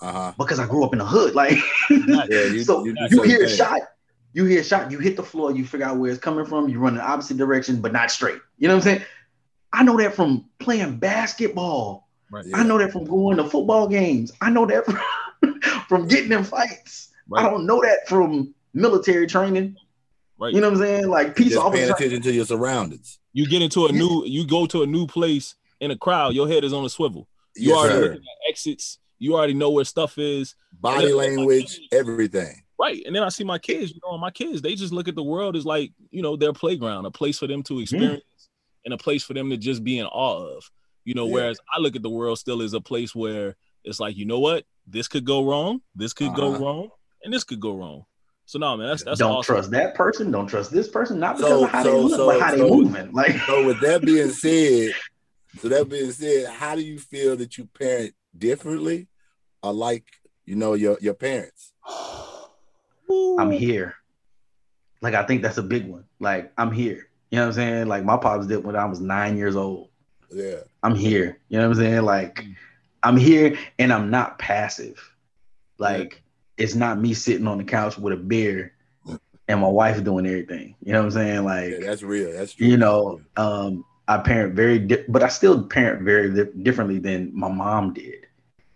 Uh-huh. because I grew up in the hood. Like, Yeah, you, *laughs* so you, you, hear a shot, you hear a shot, you hit the floor, you figure out where it's coming from, you run in the opposite direction, but not straight. You know what I'm saying? I know that from playing basketball. right, things. I know that from going to football games. I know that from, *laughs* from getting in fights. I don't know that from military training. Right. You know what I'm saying? Like peace Just paying officers. attention to your surroundings. you get into a new, you go to a new place in a crowd, your head is on a swivel. You Yes, already sir. looking at exits. You already know where stuff is. Body And then- language, everything. Right. And then I see my kids, you know, my kids, they just look at the world as like, you know, their playground, a place for them to experience and a place for them to just be in awe of. You know, Yeah. whereas I look at the world still as a place where it's like, you know what? This could go wrong, this could go Uh-huh. wrong, and this could go wrong. So no, man, that's that's don't awesome. trust that person. Don't trust this person. Not because So- of how so- they look, so- but how they so- moving. Like So with that being *laughs* said, so that being said, how do you feel that you parent differently or like you know your your parents? I'm here. Like I think that's a big one. Like I'm here. You know what I'm saying? Like my pops did when I was nine years old. Yeah. I'm here. You know what I'm saying? Like Mm. I'm here and I'm not passive. Like it's not me sitting on the couch with a beer and my wife doing everything. You know what I'm saying? Like Yeah, that's real. That's true. you know, um, I parent very, di- but I still parent very di- differently than my mom did.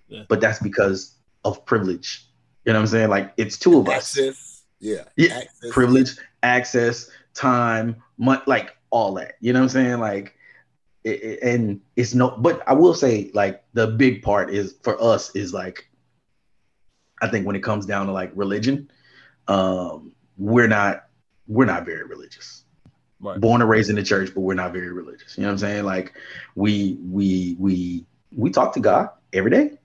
Yeah. But that's because of privilege. You know what I'm saying? Like it's two of us. access. Yeah. Yeah, Access. Privilege, access, time, mon- like all that. You know what I'm saying? Like, it, it- and it's no. But I will say, like, the big part is for us is like, I think when it comes down to like religion, um, we're not we're not very religious Right. born and raised in the church, but we're not very religious. You know what I'm saying? Like we we we we talk to God every day,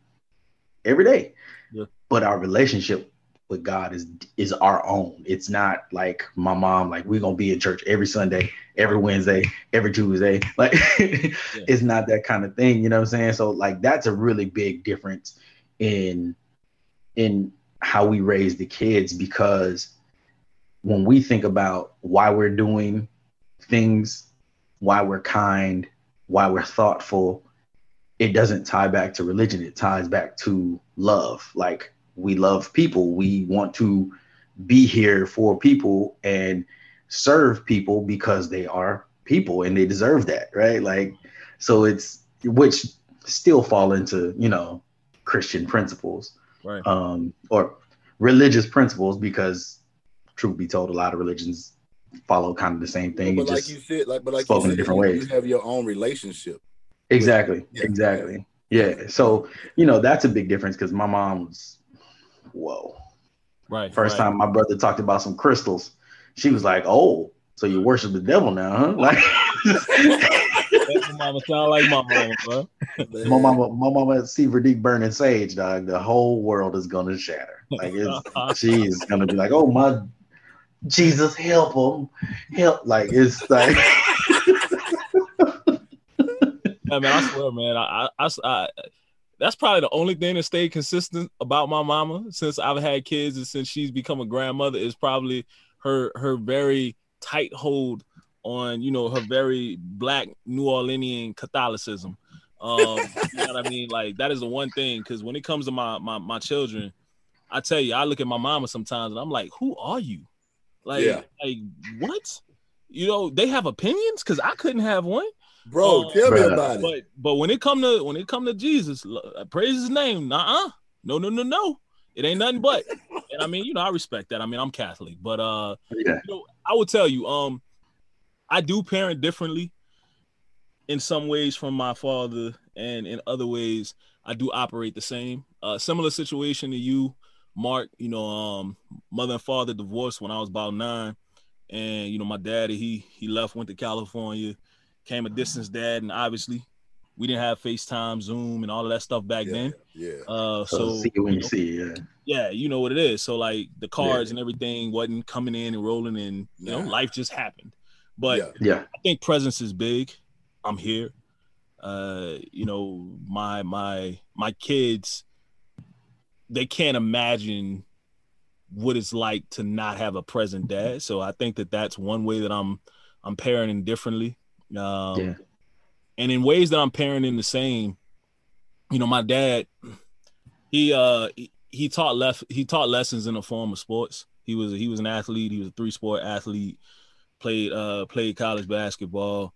every day. Yeah. But our relationship with God is is our own. It's not like my mom. Like we're gonna be in church every Sunday, every Wednesday, every Tuesday. *laughs* Like it's not that kind of thing. You know what I'm saying? So like that's a really big difference in in how we raise the kids because when we think about why we're doing things, why we're kind, why we're thoughtful, it doesn't tie back to religion. It ties back to love. Like we love people. We want to be here for people and serve people because they are people and they deserve that, right? Like, so it's which still fall into, you know, Christian principles Right. um, or religious principles because truth be told, a lot of religions follow kind of the same thing. but It like just- you said, like but like you spoken in different you, ways. you have your own relationship. exactly, Yeah. exactly. Yeah. So, you know, that's a big difference because my mom was, whoa. Right. First right. time my brother talked about some crystals, she was like, oh, so you worship the devil now, huh? *laughs* Like, That mama sound like my mama, bro. my mama, my mama see Verdict burning sage, dog. The whole world is gonna shatter. Like, it's, *laughs* she's gonna be like, oh my Jesus, help him, help! Like, it's like, *laughs* *laughs* Yeah, man, I swear, man. I, I, I, I- that's probably the only thing that stayed consistent about my mama since I've had kids and since she's become a grandmother is probably her her very tight hold on you know her very black New Orleanian Catholicism. Um, you know what I mean? *laughs* Like that is the one thing because when it comes to my my my children, I tell you, I look at my mama sometimes and I'm like, who are you? Like, Yeah. like what? You know, they have opinions because I couldn't have one. Bro, Uh, tell me about it. But but when it come to when it come to Jesus, uh, praise his name. Nah, no, no, no, no. It ain't nothing but. And I mean, you know, I respect that. I mean, I'm Catholic, but uh, yeah, you know, I will tell you, um, I do parent differently in some ways from my father, and in other ways, I do operate the same. Uh, similar situation to you, Mark. You know, um, mother and father divorced when I was about nine, and you know my daddy he he left, went to California, came a distance dad, and obviously we didn't have FaceTime, Zoom, and all of that stuff back yeah, then. Yeah. Uh, So, so see you when you you know, see. Yeah. yeah, you know what it is. So like the cards Yeah. and everything wasn't coming in and rolling, and you know life just happened. But yeah. Yeah. I think presence is big. I'm here. Uh, you know, my my my kids, they can't imagine what it's like to not have a present dad. So I think that that's one way that I'm I'm parenting differently. Um, Yeah. and in ways that I'm parenting the same. You know, my dad, he uh he, he taught left he taught lessons in the form of sports. He was he was an athlete. He was a three sport athlete. Played uh played college basketball,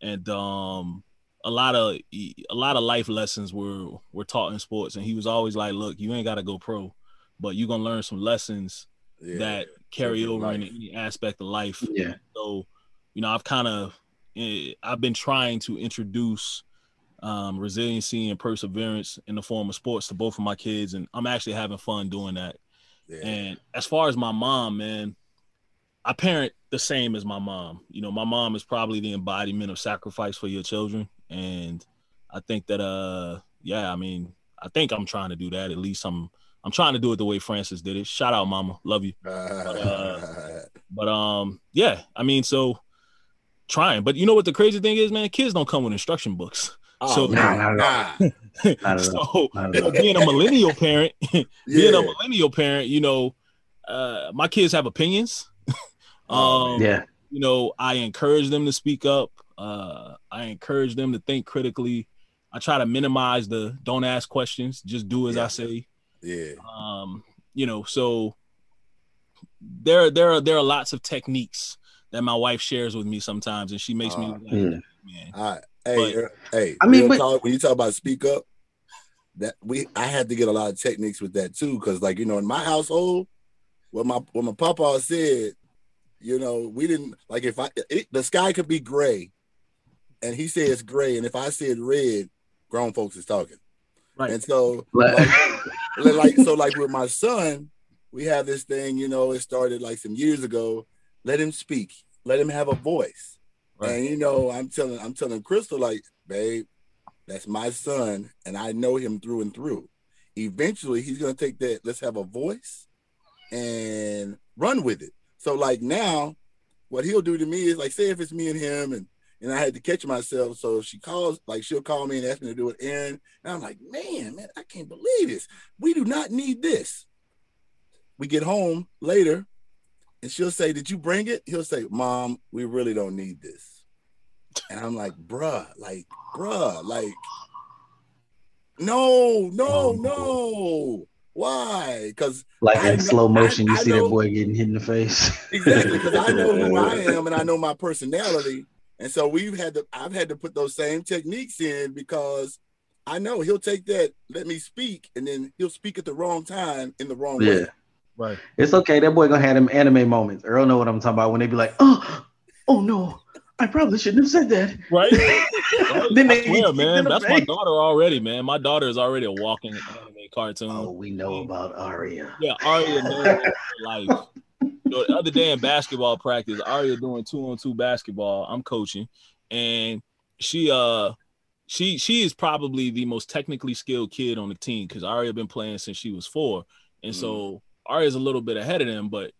and um a lot of a lot of life lessons were were taught in sports. And he was always like, "Look, you ain't got to go pro, but you're gonna learn some lessons yeah. that carry Something over in any aspect of life." Yeah. So, you know, I've kind of I've been trying to introduce um, resiliency and perseverance in the form of sports to both of my kids, and I'm actually having fun doing that. Yeah. And as far as my mom, man, I parent the same as my mom. You know, my mom is probably the embodiment of sacrifice for your children, and I think that, uh, yeah, I mean, I think I'm trying to do that. At least I'm I'm trying to do it the way Francis did it. Shout out, mama, love you. But *laughs* um, yeah, I mean, so trying. But you know what the crazy thing is, man? Kids don't come with instruction books. oh, so- Nah, nah, nah, nah. Not at all. So Not at all. being a millennial parent, *laughs* being Yeah. a millennial parent, you know, uh, my kids have opinions. Oh, um, Yeah. you know, I encourage them to speak up. Uh, I encourage them to think critically. I try to minimize the don't ask questions, just do as Yeah. I say. Yeah. Um, you know, so there there are there are lots of techniques that my wife shares with me sometimes, and she makes me Uh, like, Yeah. man. All right. Hey, But- hey. I mean, real but- talk, when you talk about speak up, that we I had to get a lot of techniques with that too, because like you know, in my household, what my what my papa said, you know, we didn't like if I it, the sky could be gray, and he says gray, and if I said red, grown folks is talking, Right. and so Like- like, like so like with my son, we have this thing, you know, it started like some years ago. Let him speak, let him have a voice. Right. And you know, I'm telling I'm telling Crystal, like, babe, that's my son, and I know him through and through. Eventually he's gonna take that, let's have a voice and run with it. So like now, what he'll do to me is like say if it's me and him and and I had to catch myself. So she calls, like she'll call me and ask me to do it, Aaron. And I'm like, man, man, I can't believe this. We do not need this. We get home later and she'll say, Did you bring it? He'll say, Mom, we really don't need this. And I'm like, bruh, like, bruh, like, no, no, Oh. no. Why? Because like in know- slow motion, you I- I see know- that boy getting hit in the face. *laughs* exactly because I know who I *laughs* am and I know my personality. And so we've had to I've had to put those same techniques in because I know he'll take that, let me speak, and then he'll speak at the wrong time in the wrong Yeah. way. Right. It's okay. That boy gonna have them anime moments. Earl know what I'm talking about when they be like, oh, oh no, I probably shouldn't have said that. Right. then *laughs* I they swear, get man. That's my daughter already, man. My daughter is already a walking anime cartoon. Oh, we know about Arya. Yeah, Arya knows her life. Know, the other day in basketball practice, Arya doing two on two basketball. I'm coaching, and she uh she she is probably the most technically skilled kid on the team because Arya been playing since she was four, and so Arya's a little bit ahead of them. But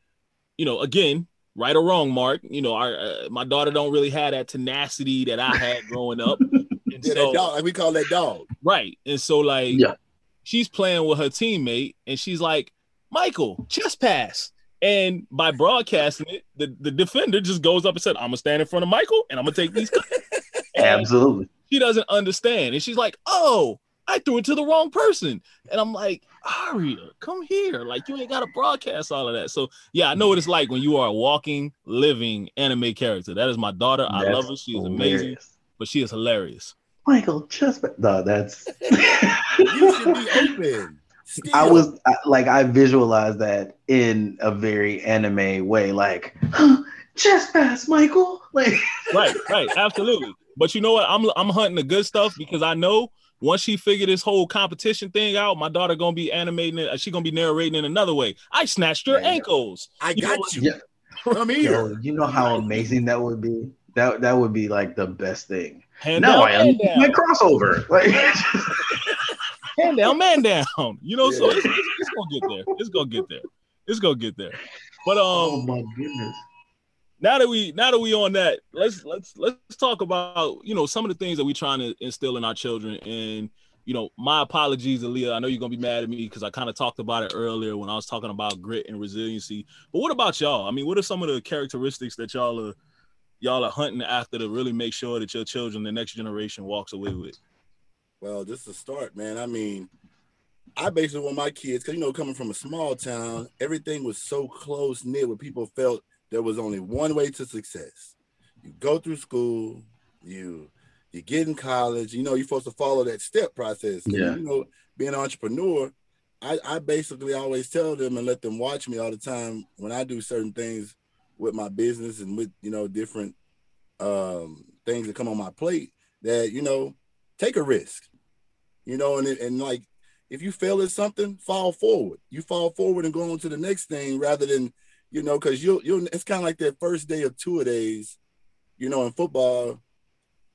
you know, again, right or wrong, Mark, you know, our uh, my daughter don't really have that tenacity that I had *laughs* growing up. And Yeah, so- that dog, like we call that dog. Right. And so like Yeah. she's playing with her teammate and she's like, Michael, chest pass. And by broadcasting it, the, the defender just goes up and said, I'm gonna stand in front of Michael and I'm gonna take these. *laughs* and Absolutely. she doesn't understand. And she's like, Oh, I threw it to the wrong person. And I'm like, Arya, come here. Like you ain't gotta broadcast all of that. So yeah, I know what it's like when you are a walking, living anime character. That is my daughter. I love her. She is amazing, hilarious. but she is hilarious. Michael, just no, that's. *laughs* You should be open. Still. I was I, like, I visualized that in a very anime way, like, chest pass, Michael. *laughs* Like, right, right, absolutely. But you know what? I'm I'm hunting the good stuff because I know once she figured this whole competition thing out, my daughter gonna be animating it. She gonna be narrating in another way. I snatched her There ankles. I You got you. Yeah. *laughs* Come Yo, here. you know how amazing that would be. That that would be like the best thing. Hand now down, I am man my crossover. *laughs* Like, hand down, man down. You know, so Yeah. it's, it's, it's gonna get there. It's gonna get there. It's gonna get there. But oh um, my goodness. Now that we now that we on that, let's let's let's talk about you know some of the things that we trying to instill in our children. And you know, my apologies, Aaliyah. I know you're gonna be mad at me because I kind of talked about it earlier when I was talking about grit and resiliency. But what about y'all? I mean, what are some of the characteristics that y'all are y'all are hunting after to really make sure that your children, the next generation, walks away with? Well, just to start, man. I mean, I basically want my kids, because you know, coming from a small town, everything was so close knit where people felt there was only one way to success. You go through school, you you get in college, you know, you're supposed to follow that step process. Yeah. You know, being an entrepreneur, I, I basically always tell them and let them watch me all the time when I do certain things with my business and with you know different um things that come on my plate that you know take a risk you know and and like if you fail at something fall forward you fall forward and go on to the next thing rather than you know because you'll you'll it's kind of like that first day of two days you know in football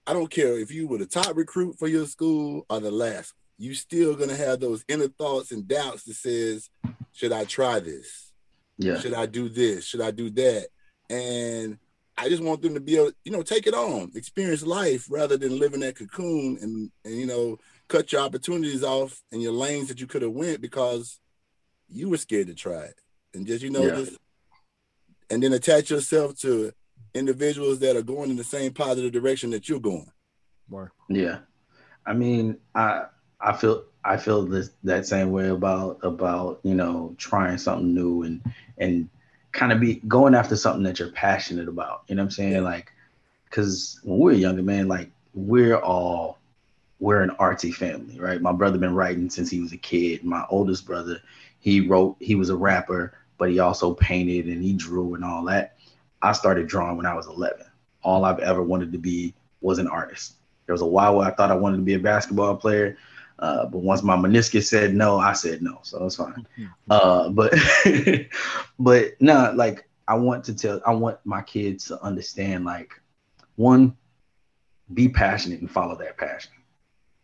i don't care if you were the top recruit for your school or the last you still gonna have those inner thoughts and doubts that says should i try this Yeah. should I do this? Should I do that? And I just want them to be able, you know, take it on, experience life rather than living that cocoon and and you know, cut your opportunities off and your lanes that you could have went because you were scared to try it. And just you know, Yeah. just and then attach yourself to individuals that are going in the same positive direction that you're going. Yeah, I mean, I I feel I feel this that same way about about you know trying something new and and kind of be going after something that you're passionate about. You know what I'm saying? Yeah. Like, because when we were younger, man, like we're all we're an artsy family, right? My brother been writing since he was a kid. My oldest brother, he wrote. He was a rapper, but he also painted and he drew and all that. I started drawing when I was 11. All I've ever wanted to be was an artist. There was a while where I thought I wanted to be a basketball player, uh, but once my meniscus said no, I said no, so it's fine. *laughs* Uh, but *laughs* but no, like I want to tell, I want my kids to understand, like one, be passionate and follow that passion,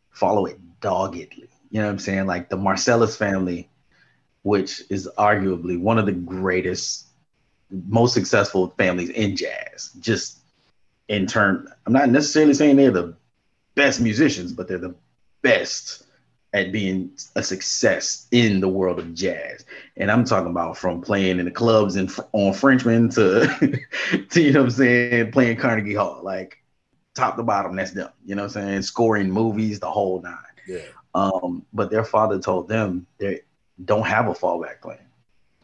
follow it doggedly. You know what I'm saying? Like the Marsalis family, which is arguably one of the greatest, most successful families in jazz, just in term. I'm not necessarily saying they're the best musicians, but they're the best at being a success in the world of jazz. And I'm talking about from playing in the clubs and on Frenchmen to, *laughs* to you know what I'm saying, playing Carnegie Hall, like top to bottom, that's them. You know what I'm saying? Scoring movies, the whole nine. Yeah. Um, but their father told them they don't have a fallback plan.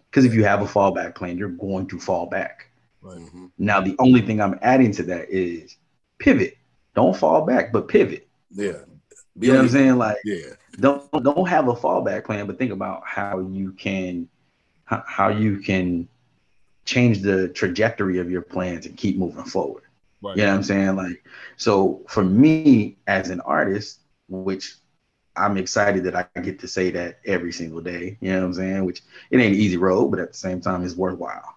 Because if you have a fallback plan, you're going to fall back. Mhm. Now, the only thing I'm adding to that is pivot. Don't fall back, but pivot. Yeah. Be You know what I'm saying? Like, Yeah. don't don't have a fallback plan, but think about how you can how, how you can change the trajectory of your plans and keep moving forward. Right. You know what I'm saying? Like, so for me as an artist, which I'm excited that I get to say that every single day, you know what I'm saying? Which it ain't an easy road, but at the same time, it's worthwhile.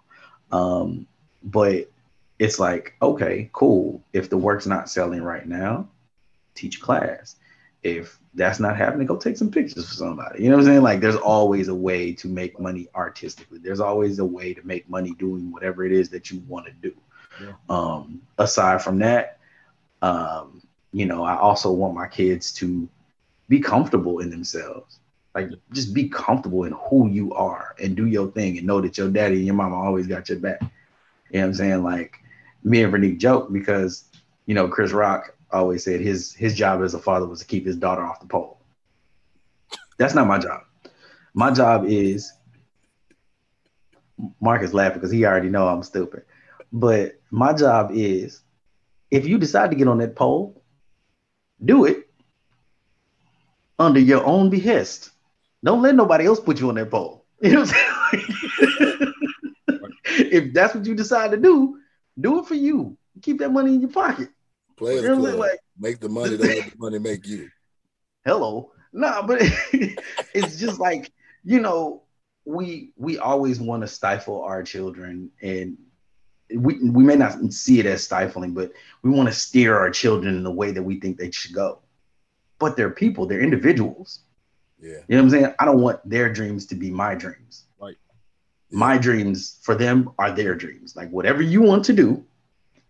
Um, but it's like, okay, cool. If the work's not selling right now, teach a class. If that's not happening, go take some pictures for somebody. You know what I'm saying? Like, there's always a way to make money artistically. There's always a way to make money doing whatever it is that you want to do. Yeah. Um, aside from that, um, you know, I also want my kids to be comfortable in themselves. Like, just be comfortable in who you are and do your thing and know that your daddy and your mama always got your back. You know what I'm saying? Like, me and Vernique joke because, you know, Chris Rock always said his his job as a father was to keep his daughter off the pole. That's not my job. My job is Mark is laughing because he already know I'm stupid. But my job is if you decide to get on that pole, do it under your own behest. Don't let nobody else put you on that pole. *laughs* You know *laughs* if that's what you decide to do, do it for you. Keep that money in your pocket. Players You know what I'm Club. saying? Like, make the money, don't let the money make you. hello nah but *laughs* it's just like you know we we always want to stifle our children and we we may not see it as stifling, but we want to steer our children in the way that we think they should go. But they're people, they're individuals. Yeah. You know what I'm saying? I don't want their dreams to be my dreams. Right. My dreams for them are their dreams. Like whatever you want to do,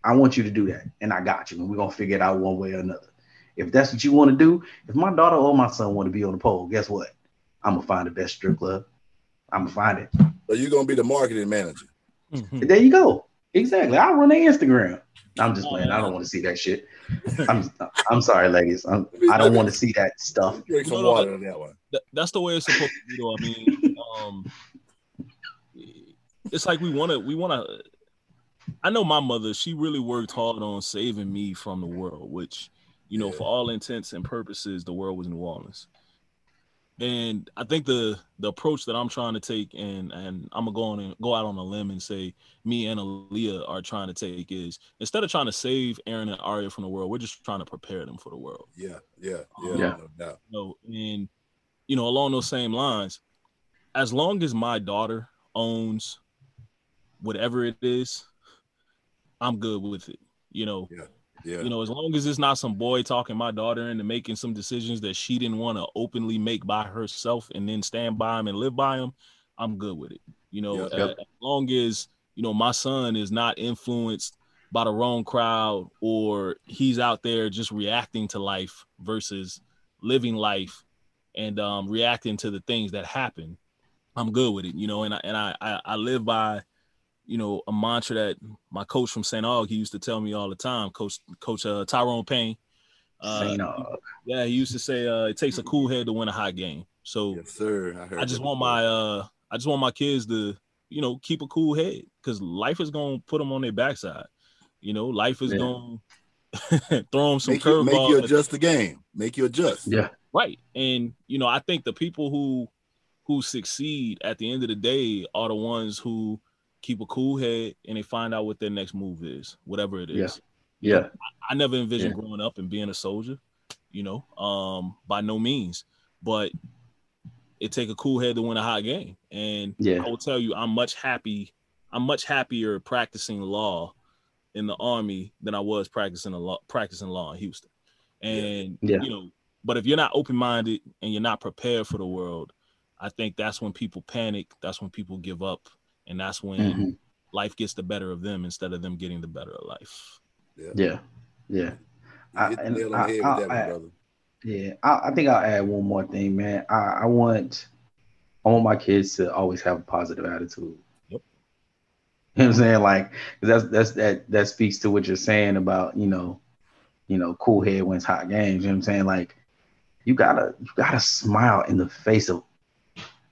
I want you to do that. And I got you. And we're gonna figure it out one way or another. If that's what you want to do, if my daughter or my son want to be on the pole, guess what? I'm gonna find the best strip club. I'm gonna find it. So you're gonna be the marketing manager. Mhm. There you go. Exactly. I run their Instagram. I'm just playing. I don't want to see that shit. I'm I'm sorry, ladies. I'm, *laughs* I don't want to see that stuff. Drink some No, no, water on that one. That's the way it's supposed to be. Though. I mean, um, it's like we want to. We want to. I know my mother. She really worked hard on saving me from the world, which, you know, Yeah. for all intents and purposes, the world was New Orleans. And I think the the approach that I'm trying to take, and and I'm gonna go on and go out on a limb and say, me and Aaliyah are trying to take is instead of trying to save Aaron and Arya from the world, we're just trying to prepare them for the world. Yeah, yeah, yeah. Um, yeah. No doubt. No, and you know, along those same lines, as long as my daughter owns whatever it is, I'm good with it. You know, Yeah. You know, as long as it's not some boy talking my daughter into making some decisions that she didn't want to openly make by herself and then stand by him and live by him, I'm good with it. You know, Yeah. a- as long as you know my son is not influenced by the wrong crowd or he's out there just reacting to life versus living life and um, reacting to the things that happen, I'm good with it. You know, and I and I I, I live by you know, a mantra that my coach from St. Aug, he used to tell me all the time, Coach Coach uh, Tyrone Payne. Uh, Saint Aug. yeah, he used to say uh, it takes a cool head to win a hot game. So Yes, sir. I heard. I just want before. my uh, I just want my kids to, you know, keep a cool head because life is gonna put them on their backside. You know, life is Yeah. gonna *laughs* throw them some make you, make you adjust the game. Make you adjust. Yeah. Right. And you know, I think the people who who succeed at the end of the day are the ones who keep a cool head and they find out what their next move is, whatever it is. Yeah. Yeah. I never envisioned Yeah. growing up and being a soldier, you know, um, by no means. But it take a cool head to win a hot game. And Yeah. I will tell you, I'm much happy, I'm much happier practicing law in the army than I was practicing a law practicing law in Houston. And Yeah. you know, but if you're not open-minded and you're not prepared for the world, I think that's when people panic, that's when people give up, and that's when Mhm. life gets the better of them instead of them getting the better of life. Yeah. Yeah. You hit the I- and nail on the I- head I- one, I- Yeah, I, I think I'll add one more thing, man. I, I want I want my kids to always have a positive attitude. Yep. You know what I'm saying? Like 'cause that's that's that that speaks to what you're saying about, you know, you know, cool head wins hot games. You know what I'm saying? Like you gotta you gotta smile in the face of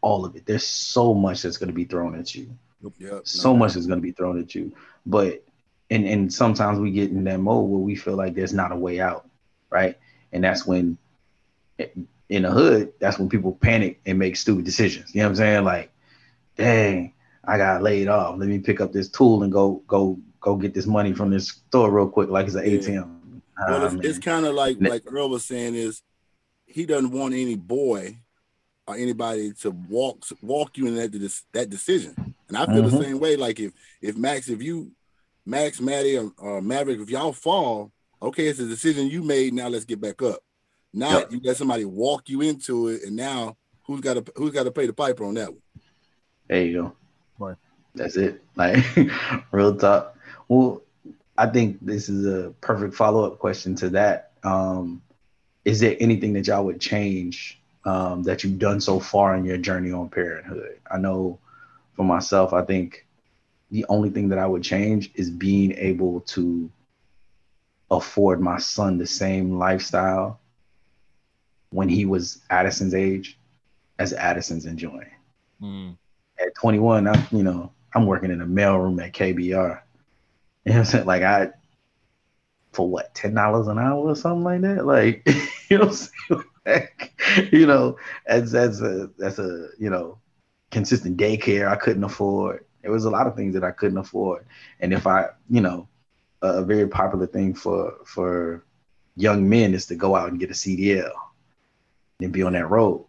all of it. There's so much that's gonna be thrown at you Yep. so no much is going to be thrown at you. But and and sometimes we get in that mode where we feel like there's not a way out right? And that's when in the hood that's when people panic and make stupid decisions. You know what i'm saying? Like dang i got laid off. Let me pick up this tool and go go go get this money from this store real quick like it's an Yeah. atm Well, it's, it's kind of like Ne- like Earl was saying is he doesn't want any boy or anybody to walk walk you in that that decision. And I feel Mhm. the same way. Like if if Max, if you Max, Maddie, or, or Maverick, if y'all fall, okay, it's a decision you made. Now let's get back up. Now Yep. you let somebody walk you into it, and now who's got to who's got to pay the piper on that one? There you go. Right. That's it. *laughs* Like real talk. Well, I think this is a perfect follow-up question to that. Um, is there anything that y'all would change um, that you've done so far in your journey on parenthood? I know for myself, I think the only thing that I would change is being able to afford my son the same lifestyle when he was Addison's age as Addison's enjoying Mm. at 21, I'm you know I'm working in a mailroom at KBR. You know what I'm saying? Like I for what ten dollars an hour or something like that. Like *laughs* you know, what I'm saying? Like, you know, as that's a that's a you know consistent daycare I couldn't afford. It was a lot of things that I couldn't afford, and if I you know a, a very popular thing for for young men is to go out and get a CDL and be on that road.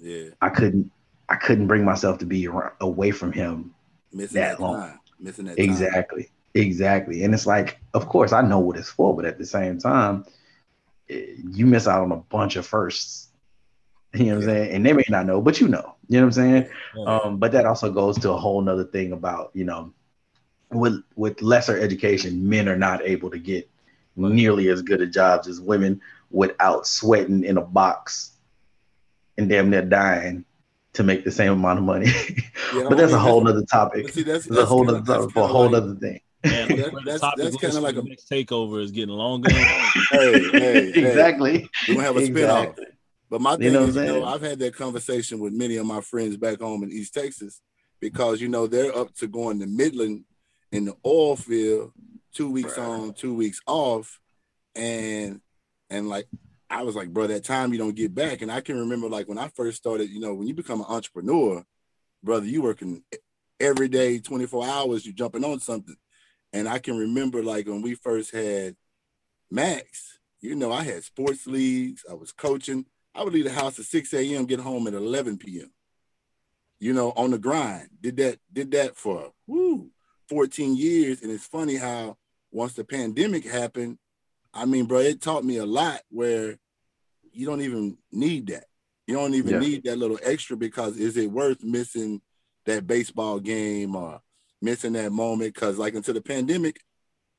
Yeah, I couldn't I couldn't bring myself to be away from him missing That that, long. missing that time. exactly Exactly. And it's like, of course, I know what it's for, but at the same time, eh, you miss out on a bunch of firsts. You know what I'm saying? And they may not know, but you know. You know what I'm saying? Um, but that also goes to a whole nother thing about, you know, with with lesser education, men are not able to get nearly as good a jobs as women without sweating in a box and damn near dying to make the same amount of money. *laughs* Yeah, but that's a whole other topic. See, that's, that's, a whole other topic for a whole like, other thing. Man, that's that's, that's kind of like a next takeover is getting longer. hey, hey, exactly. Hey, we gonna have a spinoff. Exactly. But my thing you know is, you know, I've had that conversation with many of my friends back home in East Texas because you know they're up to going to Midland in the oil field, two weeks right. on, two weeks off, and and like I was like, bro, that time you don't get back. And I can remember like when I first started, you know, when you become an entrepreneur, brother, you working every day, 24 hours, you jumping on something. And I can remember like when we first had Max, you know, I had sports leagues, I was coaching. I would leave the house at 6 a.m., get home at 11 p.m. You know, on the grind. Did that, did that for woo, 14 years. And it's funny how once the pandemic happened, I mean, bro, it taught me a lot where you don't even need that. You don't even yeah. need that little extra because is it worth missing that baseball game or missing that moment? Because like until the pandemic,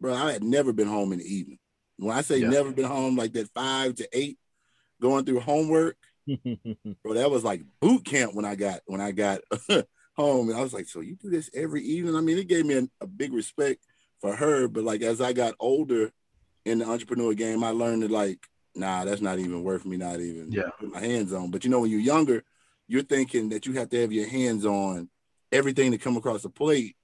bro, I had never been home in the evening. When I say yeah. never been home, like that five to eight, going through homework, *laughs* bro, that was like boot camp when I got when I got *laughs* home. And I was like, so you do this every evening? I mean, it gave me a, a big respect for her. But like as I got older in the entrepreneur game, I learned that like, nah, that's not even worth me not even yeah. putting my hands on. But you know, when you're younger, you're thinking that you have to have your hands on everything to come across the plate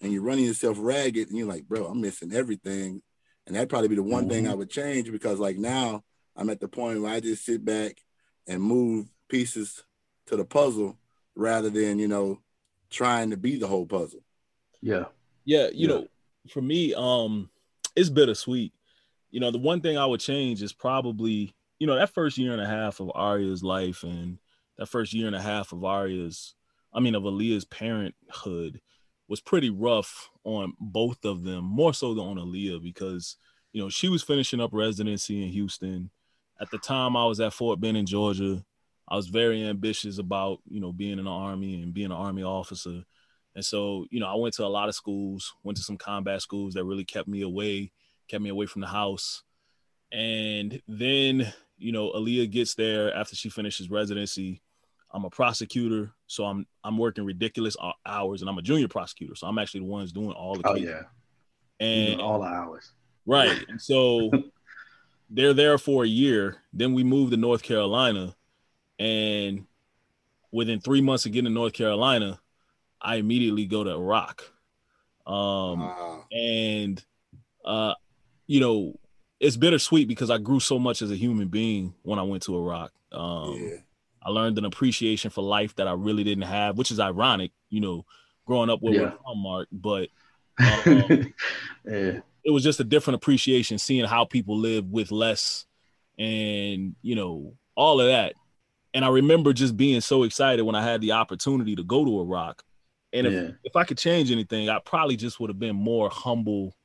and you're running yourself ragged and you're like, bro, I'm missing everything. And that'd probably be the one mm-hmm. thing I would change because like now I'm at the point where I just sit back and move pieces to the puzzle rather than, you know, trying to be the whole puzzle. Yeah. Yeah. You yeah. know, for me, um, it's bittersweet you know, the one thing I would change is probably, you know, that first year and a half of Arya's life and that first year and a half of Arya's, I mean, of Aaliyah's parenthood was pretty rough on both of them, more so than on Aaliyah because, you know, she was finishing up residency in Houston. At the time I was at Fort Benning, Georgia. I was very ambitious about, you know, being in the army and being an army officer. And so, you know, I went to a lot of schools, went to some combat schools that really kept me away kept me away from the house. And then, you know, Aaliyah gets there after she finishes residency. I'm a prosecutor, so I'm I'm working ridiculous hours, and I'm a junior prosecutor, so I'm actually the ones doing all the. Oh yeah. And all the hours. Right, and so *laughs* they're there for a year. Then we move to North Carolina, and within three months of getting to North Carolina, I immediately go to Iraq. Um, wow. and uh, you know, it's bittersweet because I grew so much as a human being when I went to Iraq. Um, yeah. I learned an appreciation for life that I really didn't have, which is ironic, you know, growing up where yeah. we're from, Mark. But *laughs* um, yeah. It was just a different appreciation seeing how people live with less and, you know, all of that. And I remember just being so excited when I had the opportunity to go to Iraq. And if, yeah. if I could change anything, I probably just would have been more humble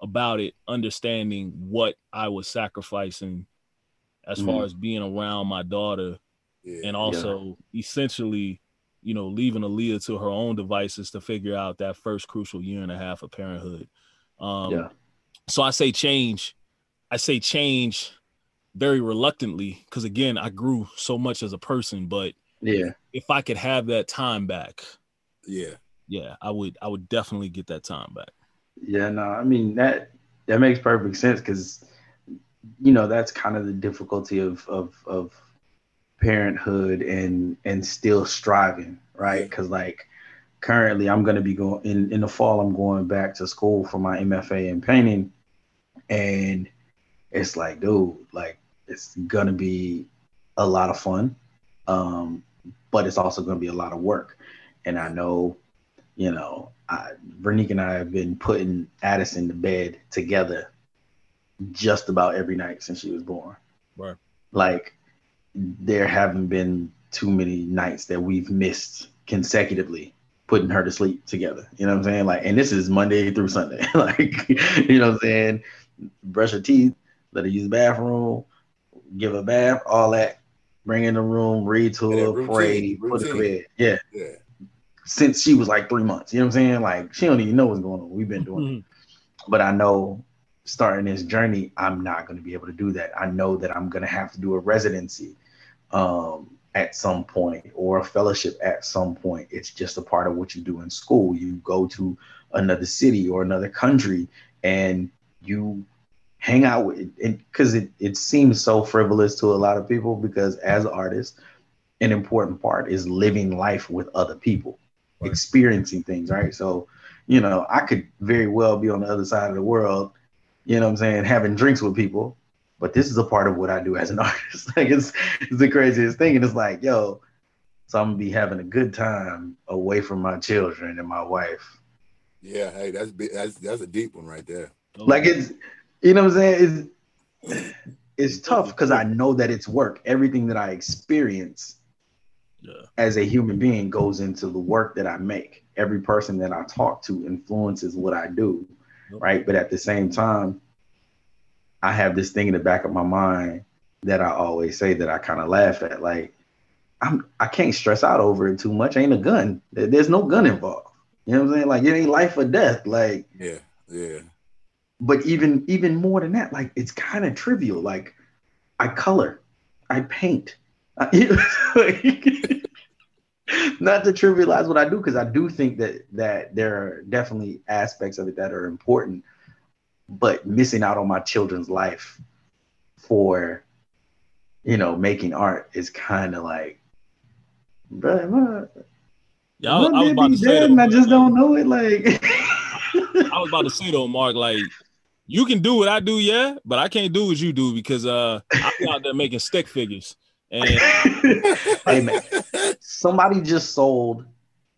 about it, understanding what I was sacrificing as mm. far as being around my daughter yeah, and also yeah. essentially, you know, leaving Aaliyah to her own devices to figure out that first crucial year and a half of parenthood. Um, yeah. So I say change. I say change very reluctantly because again, I grew so much as a person. But yeah, if I could have that time back, yeah, yeah, I would. I would definitely get that time back. Yeah, no, I mean that that makes perfect sense because you know that's kind of the difficulty of of of parenthood and and still striving, right? Because like currently I'm going to be going in in the fall. I'm going back to school for my MFA in painting, and it's like, dude, like it's gonna be a lot of fun, um, but it's also gonna be a lot of work. And I know, you know, I, Vernique and I have been putting Addison to bed together just about every night since she was born. Right. Like there haven't been too many nights that we've missed consecutively putting her to sleep together. You know what I'm saying? Like, and this is Monday through Sunday. *laughs* like, you know what I'm saying? Brush her teeth, let her use the bathroom, give her a bath, all that. Bring in the room, read to her, routine, pray, put her to bed. Yeah. Yeah. Since she was like three months. You know what I'm saying? Like she don't even know what's going on. We've been doing it. But I know starting this journey, I'm not going to be able to do that. I know that I'm going to have to do a residency um, at some point or a fellowship at some point. It's just a part of what you do in school. You go to another city or another country and you hang out with it because it, it seems so frivolous to a lot of people because as artists, an important part is living life with other people, Right. experiencing things, right? So, you know, I could very well be on the other side of the world, you know what I'm saying, having drinks with people, but this is a part of what I do as an *laughs* artist. like it's it's the craziest thing. And it's like, yo, so I'm gonna be having a good time away from my children and my wife. Yeah. Hey, that's that's that's a deep one right there. Oh, like it's you know what I'm saying? It's it's tough because I know that it's work. Everything that I experience yeah. as a human being goes into the work that I make. Every person that I talk to influences what I do, right? But at the same time, I have this thing in the back of my mind that I always say that I kind of laugh at. Like, I'm I can't stress out over it too much. Ain't a gun. There's no gun involved. You know what I'm saying? Like it ain't life or death. Like, Yeah. Yeah. But even even more than that, like it's kind of trivial. Like I color, I paint. I- *laughs* not to trivialize what I do, because I do think that that there are definitely aspects of it that are important, but missing out on my children's life for you know making art is kind of like, bruh, Yeah, I, was- I was about to say and I just like, don't know it. Like, I was about to say though, Mark, like you can do what I do, yeah, but I can't do what you do because uh I'm out there making stick figures. And *laughs* hey man, somebody just sold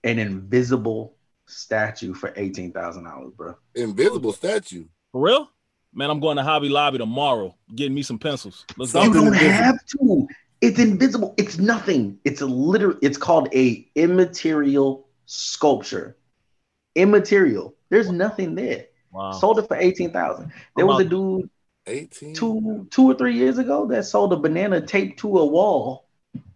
an invisible statue for eighteen thousand dollars, bro. Invisible statue. for real, man, I'm going to Hobby Lobby tomorrow, getting me some pencils. Let's go. You Something don't invisible. have to. It's invisible. It's nothing. It's a literal. It's called a immaterial sculpture. Immaterial. There's nothing there. Wow. Sold it for eighteen thousand. There was a dude 18. two two or three years ago that sold a banana taped to a wall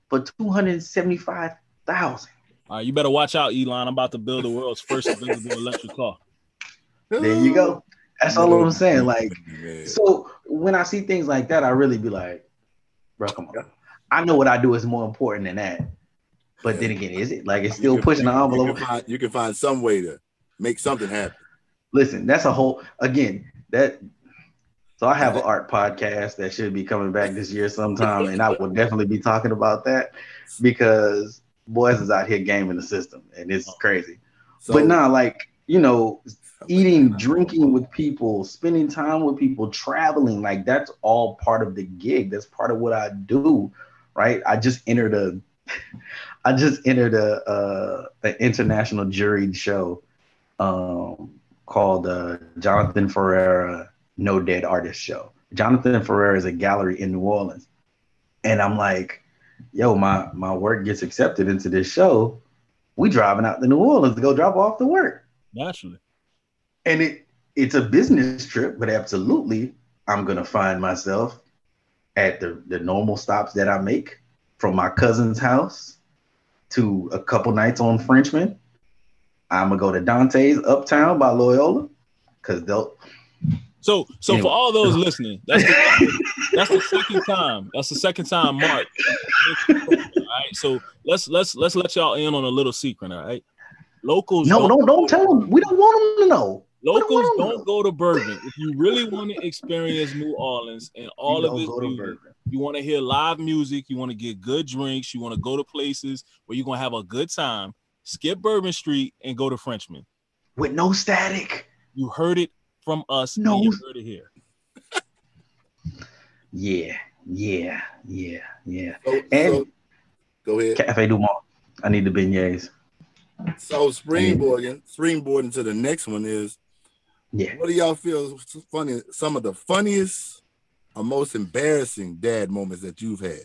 for two hundred seventy five thousand. All right, you better watch out, Elon. I'm about to build the world's first invisible electric car. There you go. That's all I'm saying. Like, so when I see things like that, I really be like, bro, come on. I know what I do is more important than that. But then again, is it like it's still can- pushing the envelope? You can, find, you can find some way to make something happen. Listen, that's a whole again that. So I have an art podcast that should be coming back this year sometime, and I will definitely be talking about that because boys is out here gaming the system, and it's crazy. So, but nah, like you know, eating, drinking with people, spending time with people, traveling, like that's all part of the gig. That's part of what I do, right? I just entered a, *laughs* I just entered a, uh, an international juried show, um, called uh, Jonathan Ferrara No Dead Artist Show. Jonathan Ferrara is a gallery in New Orleans, and I'm like, yo, my my work gets accepted into this show. We driving out to New Orleans to go drop off the work Naturally. and it it's a business trip, but absolutely, I'm gonna find myself at the the normal stops that I make from my cousin's house to a couple nights on Frenchmen. I'm gonna go to Dante's Uptown by Loyola because they'll. So, so Anyway. for all those *laughs* listening, that's the, that's the second time. That's the second time, Mark. All right. So let's let's let's let y'all in on a little secret. All right. Locals. No, don't don't tell them. We don't want them to know. Locals don't don't know. go to Bourbon. If you really want to experience New Orleans and all You of don't its beauty, you want to hear live music, you want to get good drinks, you want to go to places where you're gonna have a good time. Skip Bourbon Street and go to Frenchmen. with no static. You heard it from us. No. you heard it here. *laughs* Yeah, yeah, yeah, yeah. so, And- so- go ahead. Cafe Du Monde. I need the beignets. So springboarding, springboarding to the next one is Yeah. what do y'all feel is funny? Some of the funniest or most embarrassing dad moments that you've had.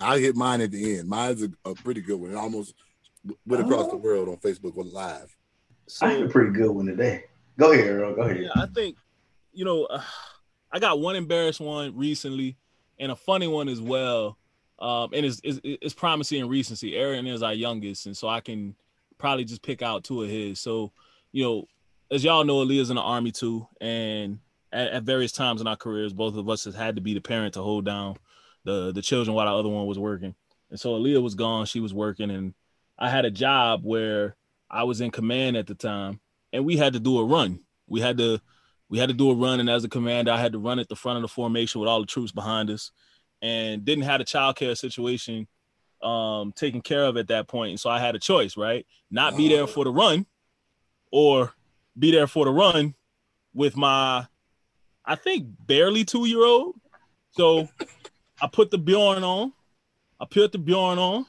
I'll hit mine at the end. Mine's a, a pretty good one. It almost went across Oh. the world on Facebook Live. So I had a pretty good one today. Go ahead, Earl. Go ahead. Yeah, I think, you know, uh, I got one embarrassed one recently and a funny one as well. Um, and it's, it's, it's primacy and recency. Aaron is our youngest, and so I can probably just pick out two of his. So, you know, as y'all know, Aaliyah's in the army too, and at, at various times in our careers, both of us has had to be the parent to hold down the the children while the other one was working. And so Aaliyah was gone, she was working, and I had a job where I was in command at the time, and we had to do a run. We had to we had to do a run, and as a commander, I had to run at the front of the formation with all the troops behind us, and didn't have a child care situation um taken care of at that point. And so I had a choice, right? Not be there for the run, or be there for the run with my, I think barely two year old. So I put the Bjorn on. I put the Bjorn on.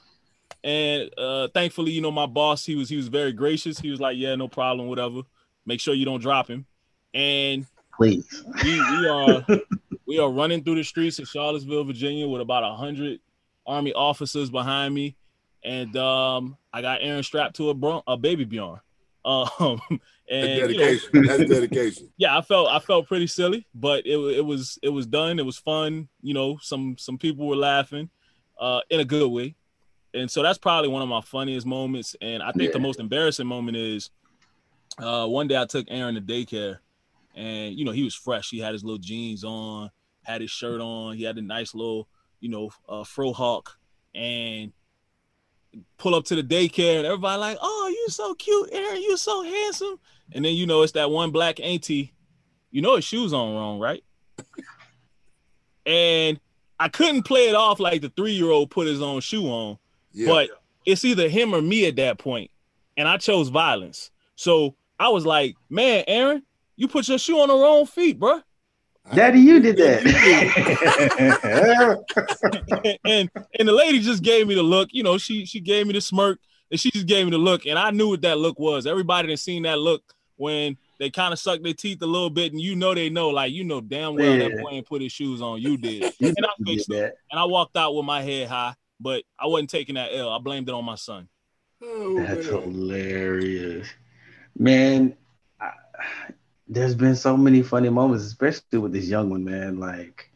And uh thankfully, you know, my boss, he was he was very gracious. He was like, Yeah, no problem, whatever. Make sure you don't drop him. And Please. we, we are we are running through the streets of Charlottesville, Virginia, with about a hundred army officers behind me, and um, I got Aaron strapped to a bron- a baby Bjorn. Um, That's *laughs* and you know, dedication. That's dedication. *laughs* yeah, I felt I felt pretty silly, but it it was it was done. It was fun. You know, some some people were laughing, uh, in a good way, and so that's probably one of my funniest moments. And I think the most embarrassing moment is, uh, one day I took Aaron to daycare, and you know he was fresh. He had his little jeans on, had his shirt on. He had a nice little, you know, uh, fro hawk, and pull up to the daycare, and everybody like, "Oh, you so cute, Aaron. You so handsome." And then you know it's that one black auntie. You know his shoes on wrong, right? and I couldn't play it off like the three year old put his own shoe on, Yeah. but it's either him or me at that point, and I chose violence. So I was like, "Man, Aaron, you put your shoe on the wrong feet, bro." Daddy, you did that. *laughs* and and the lady just gave me the look. You know, she she gave me the smirk, and she just gave me the look, and I knew what that look was. Everybody had seen that look when they kind of suck their teeth a little bit, and you know they know, like you know damn well that Yeah. boy ain't put his shoes on. You did, you and I did fixed it. that. And I walked out with my head high, but I wasn't taking that L. I blamed it on my son. Oh, That's man. hilarious, man. I, there's been so many funny moments, especially with this young one, man. Like,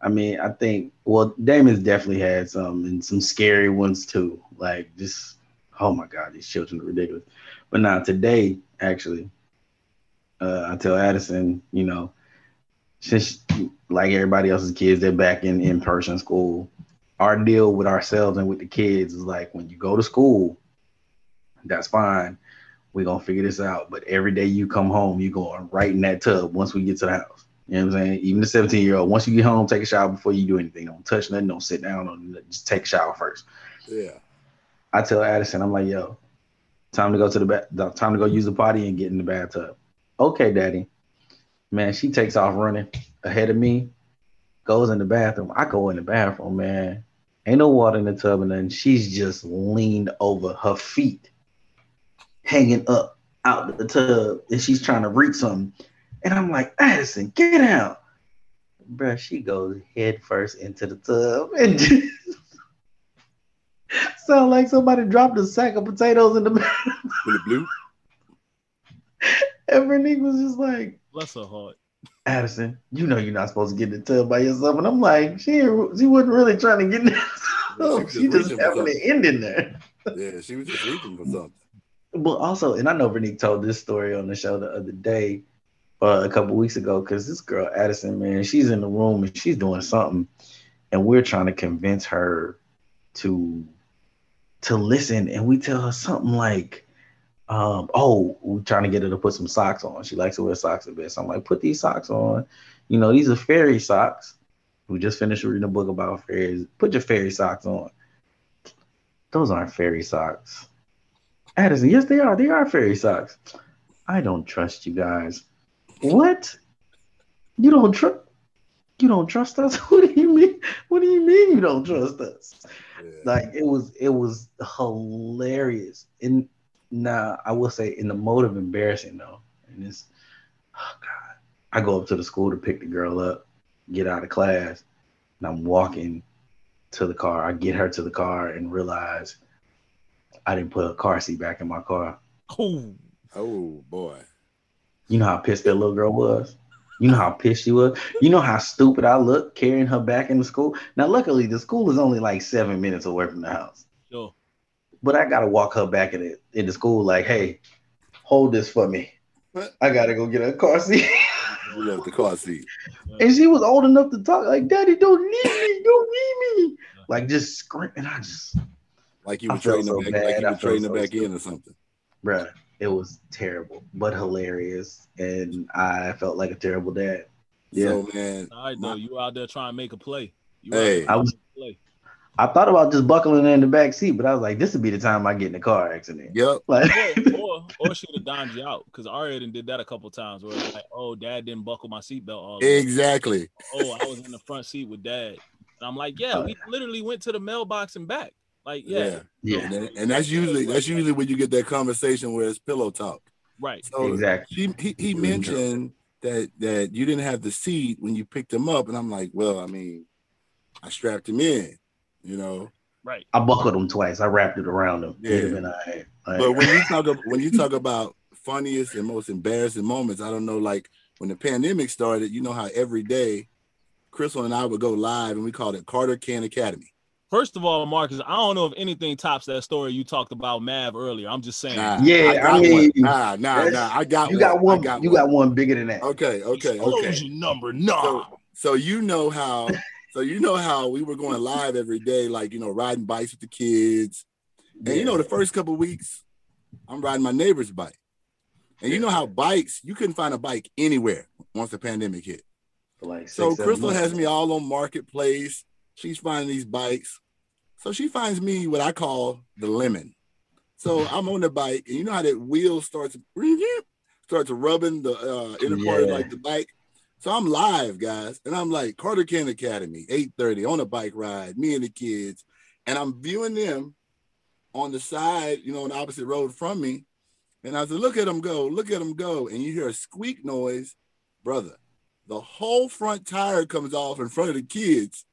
I mean, I think well, Damon's definitely had some and some scary ones too. Like, just oh my god, these children are ridiculous. But now today, actually, uh, I tell Addison, you know, since like everybody else's kids, they're back in in person school. Our deal with ourselves and with the kids is like when you go to school, that's fine. We're gonna figure this out. But every day you come home, you're going right in that tub once we get to the house. You know what I'm saying? Even the 17 year old, once you get home, take a shower before you do anything. Don't touch nothing, don't sit down, don't, just take a shower first. Yeah. I tell Addison, I'm like, yo, time to go to the bath, time to go use the potty and get in the bathtub. Okay, daddy. Man, she takes off running ahead of me, goes in the bathroom. I go in the bathroom, man. Ain't no water in the tub and nothing. She's just leaned over her feet, hanging up out the tub, and she's trying to reach something. And I'm like, Addison, get out. Bruh, she goes head first into the tub *laughs* and just sound like somebody dropped a sack of potatoes in the bathroom. In the blue. *laughs* And Vernique was just like, Bless her heart. Addison, you know you're not supposed to get in the tub by yourself. And I'm like, she she wasn't really trying to get in there. Yeah, she she just having something. end in there. Yeah, she was just reaching for something. But also, and I know Vernique told this story on the show the other day, uh, a couple weeks ago, because this girl Addison, man, she's in the room and she's doing something, and we're trying to convince her to to listen, and we tell her something like, um, "Oh, we're trying to get her to put some socks on. She likes to wear socks a bit, so I'm like, put these socks on. You know, these are fairy socks. We just finished reading a book about fairies. Put your fairy socks on. Those aren't fairy socks." Addison, yes, they are. They are fairy socks. I don't trust you guys. What? You don't trust? You don't trust us? *laughs* What do you mean? What do you mean you don't trust us? Yeah. Like it was, it was hilarious. And now I will say, in the mode of embarrassing though, and it's, oh god, I go up to the school to pick the girl up, get out of class, and I'm walking to the car. I get her to the car and realize I didn't put a car seat back in my car. Oh, Oh boy. You know how pissed that little girl was. You know how pissed she was. You know how stupid I looked carrying her back into school. Now, luckily, the school is only like seven minutes away from the house, sure. But I gotta walk her back in it into school. Like, hey, hold this for me. I gotta go get a car seat. *laughs* You love the car seat. and she was old enough to talk. Like, Daddy, don't leave me, don't leave me. Like, just screaming. I just, Like you I were felt trading so them back, like bad. you I were felt trading so back in or something. bruh, it was terrible, but hilarious, and I felt like a terrible dad. Yeah. So man, All right, though. You out there trying to make a play. You Hey. I was- play. I thought about just buckling in the back seat, but I was like, this would be the time I get in a car accident. yep. *laughs* Like, *laughs* or or, or she would have dined you out because Arya done did that a couple times where it's like, oh, dad didn't buckle my seatbelt all. Exactly. Oh, I was in the front seat with dad. And I'm like, yeah, we literally went to the mailbox and back. Like, yeah, Yeah. yeah, And, then- and that's usually that's usually when you get that conversation where it's pillow talk. right. So exactly. she, he, he mm-hmm. mentioned that that you didn't have the seat when you picked him up, and I'm like, well, I mean, I strapped him in, you know. Right. I buckled him twice. I wrapped it around him. Yeah. It'd have been all right. Like, But when you *laughs* talk ab- when you talk about funniest and most embarrassing moments, I don't know, like when the pandemic started, you know how every day Crystal and I would go live and we called it Carter Can Academy. First of all, Marcus, I don't know if anything tops that story you talked about Mav earlier. I'm just saying. Nah, Yeah, got I mean, one. nah, nah, nah. I got you one. got one. Got you one. got one bigger than that. Okay, okay, okay. Explosion number nine. So, so you know how, *laughs* so you know how we were going live every day, like you know, riding bikes with the kids, and you know, the first couple weeks, I'm riding my neighbor's bike, and you know how bikes, you couldn't find a bike anywhere once the pandemic hit. Like So six, seven Crystal months. has me all on marketplace. She's finding these bikes. So she finds me what I call the lemon. So *laughs* I'm on the bike, and you know how that wheel starts *laughs* starts rubbing the uh, inner part of like the bike. So I'm live, guys, and I'm like Carter Kent Academy, 8:30 on a bike ride, me and the kids, and I'm viewing them on the side, you know, on the opposite road from me. And I said, look at them go, look at them go. And you hear a squeak noise, brother. The whole front tire comes off in front of the kids.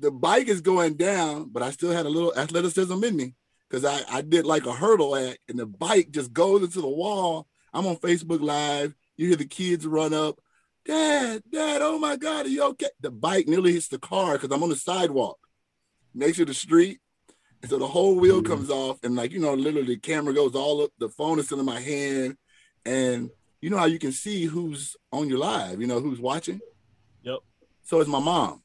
The bike is going down, but I still had a little athleticism in me because I, I did like a hurdle act, and the bike just goes into the wall. I'm on Facebook Live. You hear the kids run up. Dad, Dad, oh my God, are you okay? The bike nearly hits the car because I'm on the sidewalk next to the street. And so the whole wheel Mhm. comes off, and like, you know, literally the camera goes all up, the phone is still in my hand. And you know how you can see who's on your live, you know, who's watching? Yep. So it's my mom.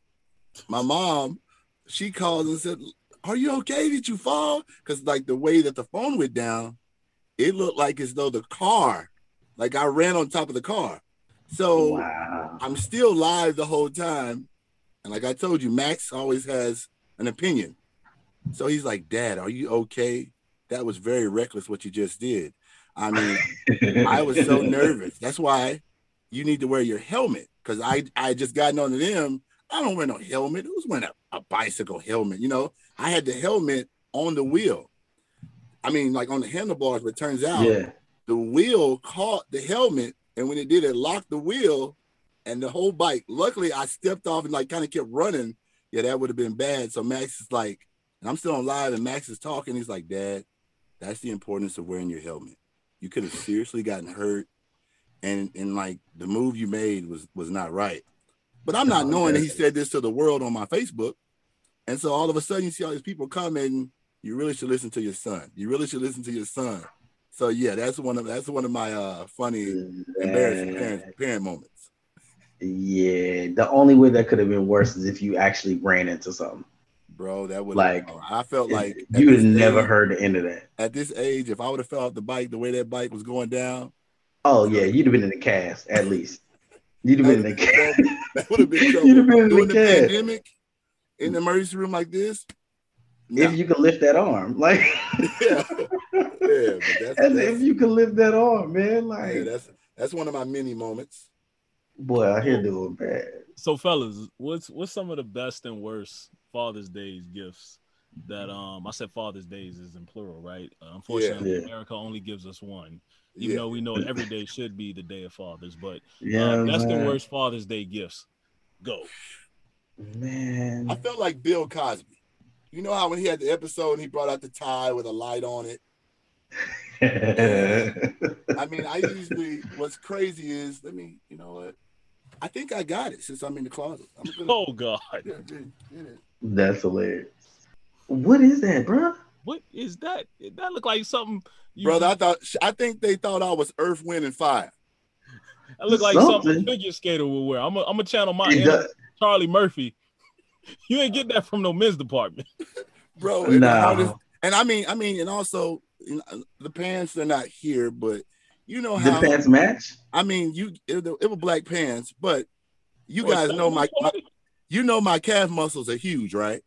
My mom, she called and said, Are you okay? Did you fall? Because like the way that the phone went down, it looked like as though the car, like I ran on top of the car. So Wow. I'm still live the whole time. And like I told you, Max always has an opinion. So he's like, Dad, are you okay? That was very reckless what you just did. I mean, *laughs* I was so nervous. That's why you need to wear your helmet. Cause I I just gotten onto them. I don't wear no helmet. Who's wearing a, a bicycle helmet? You know, I had the helmet on the wheel. I mean, like on the handlebars, but turns out Yeah. the wheel caught the helmet, and when it did, it locked the wheel and the whole bike. Luckily, I stepped off and like kind of kept running. Yeah, that would have been bad. So Max is like, and I'm still on live, and Max is talking. He's like, Dad, that's the importance of wearing your helmet. You could have seriously gotten hurt, and and like the move you made was was not right. But I'm not Oh, knowing that he said this to the world on my Facebook, and so all of a sudden you see all these people commenting. You really should listen to your son. You really should listen to your son. So yeah, that's one of that's one of my uh funny embarrassing parent parent moments. Yeah. The only way that could have been worse is if you actually ran into something. Bro, that would Like, I felt like You'd have never age- heard the end of that. at this age, if I would have fell off the bike the way that bike was going down, Oh yeah, you'd have been in the cast at *laughs* least. You'd have *laughs* been in the cast. that would have been trouble. You'd have been in During the the cast. pandemic, in the emergency room like this. Nah. If you could lift that arm, like *laughs* yeah, yeah, but that's, as that's, if you could lift that arm, man. yeah, Like, that's that's one of my many moments. boy, I hear doing bad. So, fellas, what's what's some of the best and worst Father's Days gifts that um I said Father's Days is in plural, right? Uh, unfortunately, Yeah. America only gives us one. Even Yeah. though we know every day should be the day of fathers, but Yeah, uh, best and worst Father's Day gifts. Go. Man, I felt like Bill Cosby. You know how when he had the episode and he brought out the tie with a light on it. *laughs* I mean, I usually what's crazy is let me, you know what? I think I got it since I'm in the closet. I'm gonna, Oh God, yeah, yeah, yeah. That's hilarious. What is that, bro? what is that? That look like something. You, brother. I thought I think they thought I was Earth, Wind, and Fire. that look like something, something. a figure skater would wear. I'm a, I'm a channel my inner does- Charlie Murphy. *laughs* You ain't get that from no men's department. bro. And, No. how and I mean, I mean, and also you know, the pants they're not here, but you know how The pants match? I mean, you it, it were black pants, but you Or guys know my, my, *laughs* you know my calf muscles are huge, right?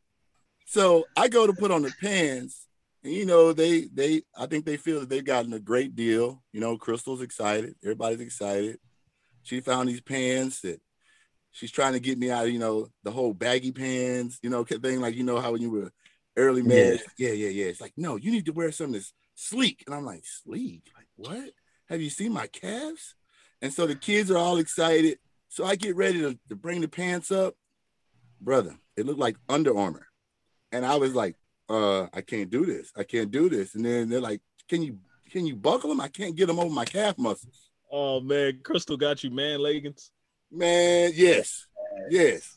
So I go to put on the pants, and you know they they I think they feel that they've gotten a great deal. You know, Crystal's excited, everybody's excited. She found these pants that she's trying to get me out of, you know, the whole baggy pants, you know, thing like you know how when you were early marriage, yeah, yeah, yeah. It's like, no, you need to wear something that's sleek. And I'm like, sleek? Like, what? Have you seen my calves? And so the kids are all excited. So I get ready to, to bring the pants up. Brother, it looked like Under Armour. And I was like, uh, I can't do this. I can't do this. And then they're like, Can you can you buckle them? I can't get them over my calf muscles. Oh man, Crystal got you man leggings. Man, yes. Yes.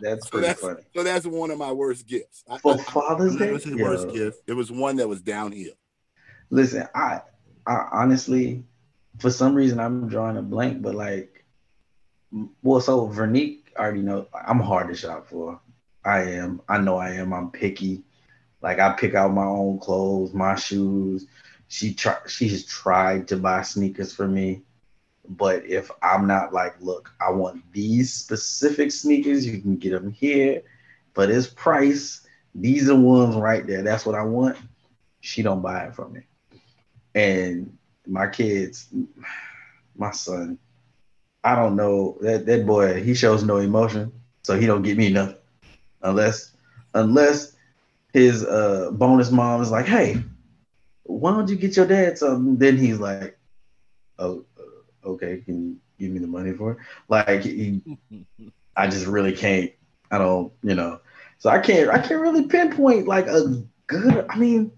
That's So pretty that's funny. so that's one of my worst gifts. I, For I- Father's it Day? was his worst gift. It was one that was downhill. Listen, I, I honestly, for some reason, I'm drawing a blank, but like, well, so Vernique already know I'm hard to shop for. I am. I know I am. I'm picky. Like I pick out my own clothes, my shoes. She try. She has tried to buy sneakers for me, but if I'm not like, look, I want these specific sneakers. You can get them here for this price. These are ones right there. That's what I want. She don't buy it from me and my kids, my son, I don't know that that boy. He shows no emotion, so he don't get me nothing unless unless his uh bonus mom is like, "Hey, why don't you get your dad something?" Then he's like, "Oh, uh, okay, can you give me the money for it?" Like, he, *laughs* I just really can't. I don't, you know. So I can't. I can't really pinpoint like a good. I mean,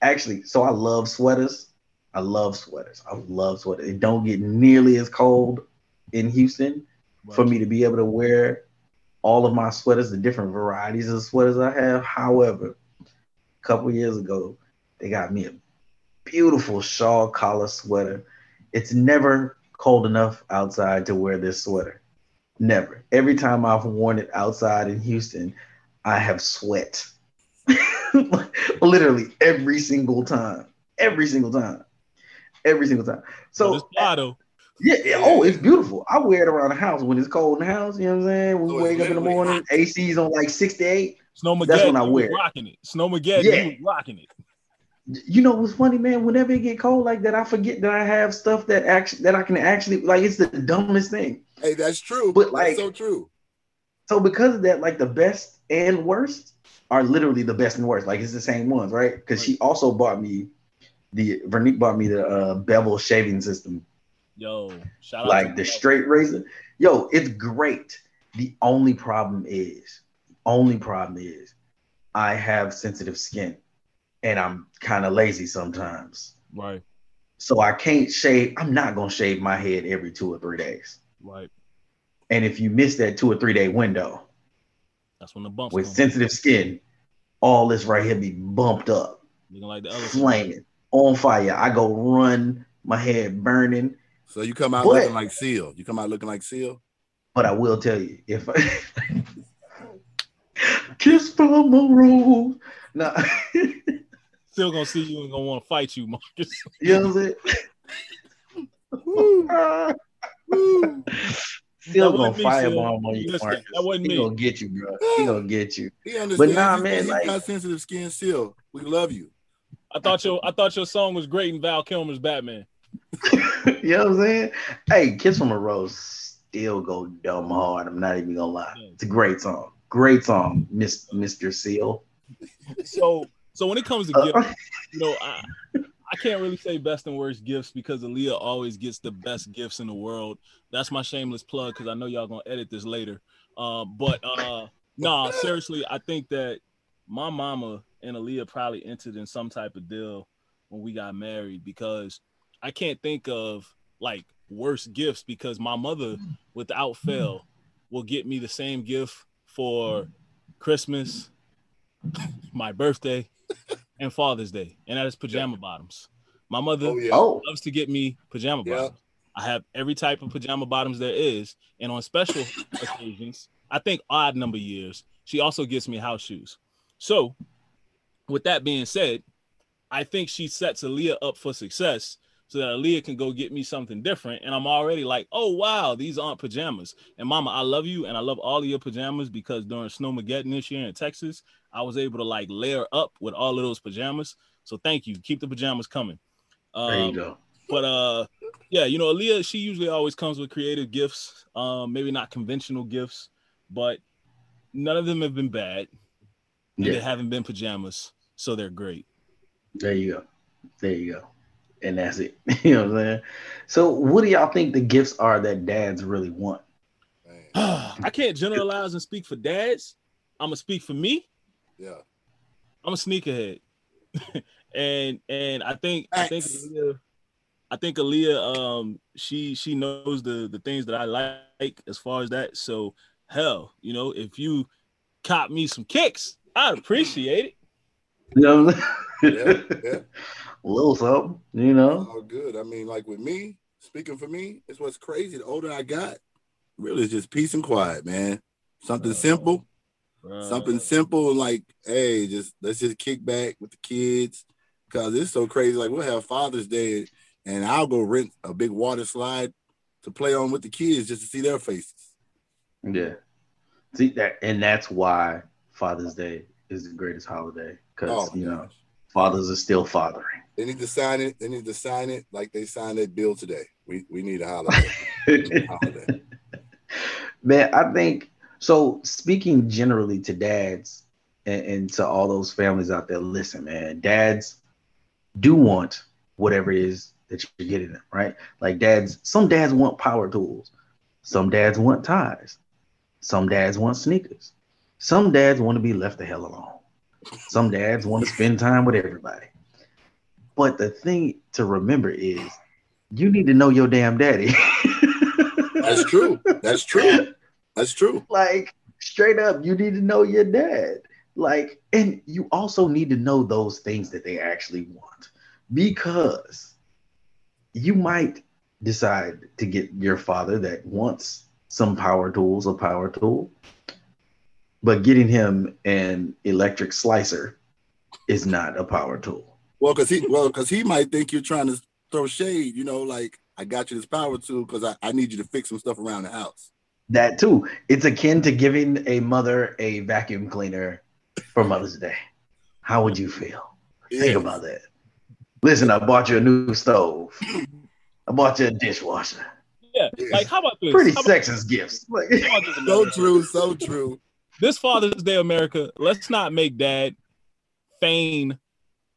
actually, so I love sweaters. I love sweaters. I love sweaters. It don't get nearly as cold in Houston for me to be able to wear all of my sweaters, the different varieties of sweaters I have. However, a couple years ago, they got me a beautiful shawl collar sweater. It's never cold enough outside to wear this sweater. Never. Every time I've worn it outside in Houston, I have sweat. *laughs* *laughs* Literally every single time. Every single time. Every single time. So So this yeah, yeah, oh, it's beautiful. I wear it around the house when it's cold in the house. You know what I'm saying? When So we it's wake up in the morning, hot. AC's on like 68. Snowmageddon, That's when I you was wear it. rocking it. Snowmageddon, Yeah. you was rocking it. You know what's funny, man? Whenever it get cold like that, I forget that I have stuff that actually that I can actually like. It's the dumbest thing. Hey, that's true. But, like- that's so true. So because of that, like the best and worst are literally the best and worst. Like it's the same ones, right? Because she also bought me the Vernique bought me the uh, bevel shaving system. Yo, shout out like the straight razor. Yo, it's great. The only problem is, only problem is, I have sensitive skin, and I'm kind of lazy sometimes. Right, So I can't shave. I'm not gonna shave my head every two or three days. right. And if you miss that two or three day window That's when the bumps with come. sensitive skin, all this right here be bumped up, Looking like the other flaming, on fire. I go run, my head burning. So you come out But- looking like Seal. You come out looking like Seal. But I will tell you, if I *laughs* kiss from a rose. No, *laughs* Still gonna see you and gonna want to fight you, Marcus. you know what I'm saying? *laughs* Still gonna wasn't me, Sil. firebomb on you, Listen, Marcus. that wasn't He me. gonna get you, bro. He gonna get you. He understands. nah, He- man, he like- got sensitive skin. Seal. We love you. I thought your I thought your song was great in Val Kilmer's Batman. *laughs* you know what I'm saying? Hey, Kiss from a Rose still go dumb hard. I'm not even gonna lie. It's a great song. Great song, Miss Mr. Seal. So so when it comes to Uh, gifts, you know, I I can't really say best and worst gifts because Aaliyah always gets the best gifts in the world. That's my shameless plug because I know y'all gonna edit this later. Uh, but uh, nah, seriously, I think that my mama and Aaliyah probably entered in some type of deal when we got married because I can't think of like worse gifts because my mother, without fail, will get me the same gift for Christmas, my birthday, and Father's Day, and that is pajama bottoms. My mother Oh yeah. Oh, loves to get me pajama Yeah. bottoms. I have every type of pajama bottoms there is, and on special *coughs* occasions, I think odd number years, she also gets me house shoes. So, with that being said, I think she sets Aaliyah up for success so that Aaliyah can go get me something different. And I'm already like, oh wow, these aren't pajamas. And mama, I love you and I love all of your pajamas because during Snowmageddon this year in Texas, I was able to like layer up with all of those pajamas. So thank you. Keep the pajamas coming. there you Um, go. but uh yeah you know Aaliyah she usually always comes with creative gifts um maybe not conventional gifts but none of them have been bad and they Yeah, haven't been pajamas so they're great there you go. There you go. And that's it. *laughs* you know what I'm saying? So, what do y'all think the gifts are that dads really want? *sighs* I can't generalize and speak for dads i'm gonna speak for me Yeah. i'm a sneakerhead *laughs* and and i think i think Aaliyah, i think Aaliyah, um she she knows the the things that i like as far as that so hell you know if you cop me some kicks i'd appreciate it You know what I'm Yeah. Yeah. *laughs* A little something, you know? All good. I mean, like with me, speaking for me, it's what's crazy. The older I got, really it's just peace and quiet, man. Something Uh, simple, Bruh. something simple, like, hey, just let's just kick back with the kids. Cause it's so crazy. Like we'll have Father's Day and I'll go rent a big water slide to play on with the kids just to see their faces. Yeah. See that, and that's why Father's Day is the greatest holiday because Oh you know fathers are still fathering. They need to sign it. They need to sign it like they signed that bill today. We we need a holiday. *laughs* holiday. Man, I think so. Speaking generally to dads and, and to all those families out there, listen, man, dads do want whatever it is that you're getting them, right? Like dads, some dads want power tools, some dads want ties, some dads want sneakers, some dads want to be left the hell alone, some dads want to spend time with everybody. But the thing to remember is you need to know your damn daddy. That's true. That's true. That's true. like straight up you need to know your dad like and you also need to know those things that they actually want because you might decide to get your father that wants some power tools a power tool but getting him an electric slicer is not a power tool Well, because he well, because he might think you're trying to throw shade, you know, like I got you this power tool because I, I need you to fix some stuff around the house. that too it's akin to giving a mother a vacuum cleaner for mother's day how would you feel Think about that. Listen, I bought you a new stove. I bought you a dishwasher. yeah like how about this Pretty How about- sexist gifts. Like, *laughs* how about this, So true, so true. this Father's Day, America, let's not make dad feign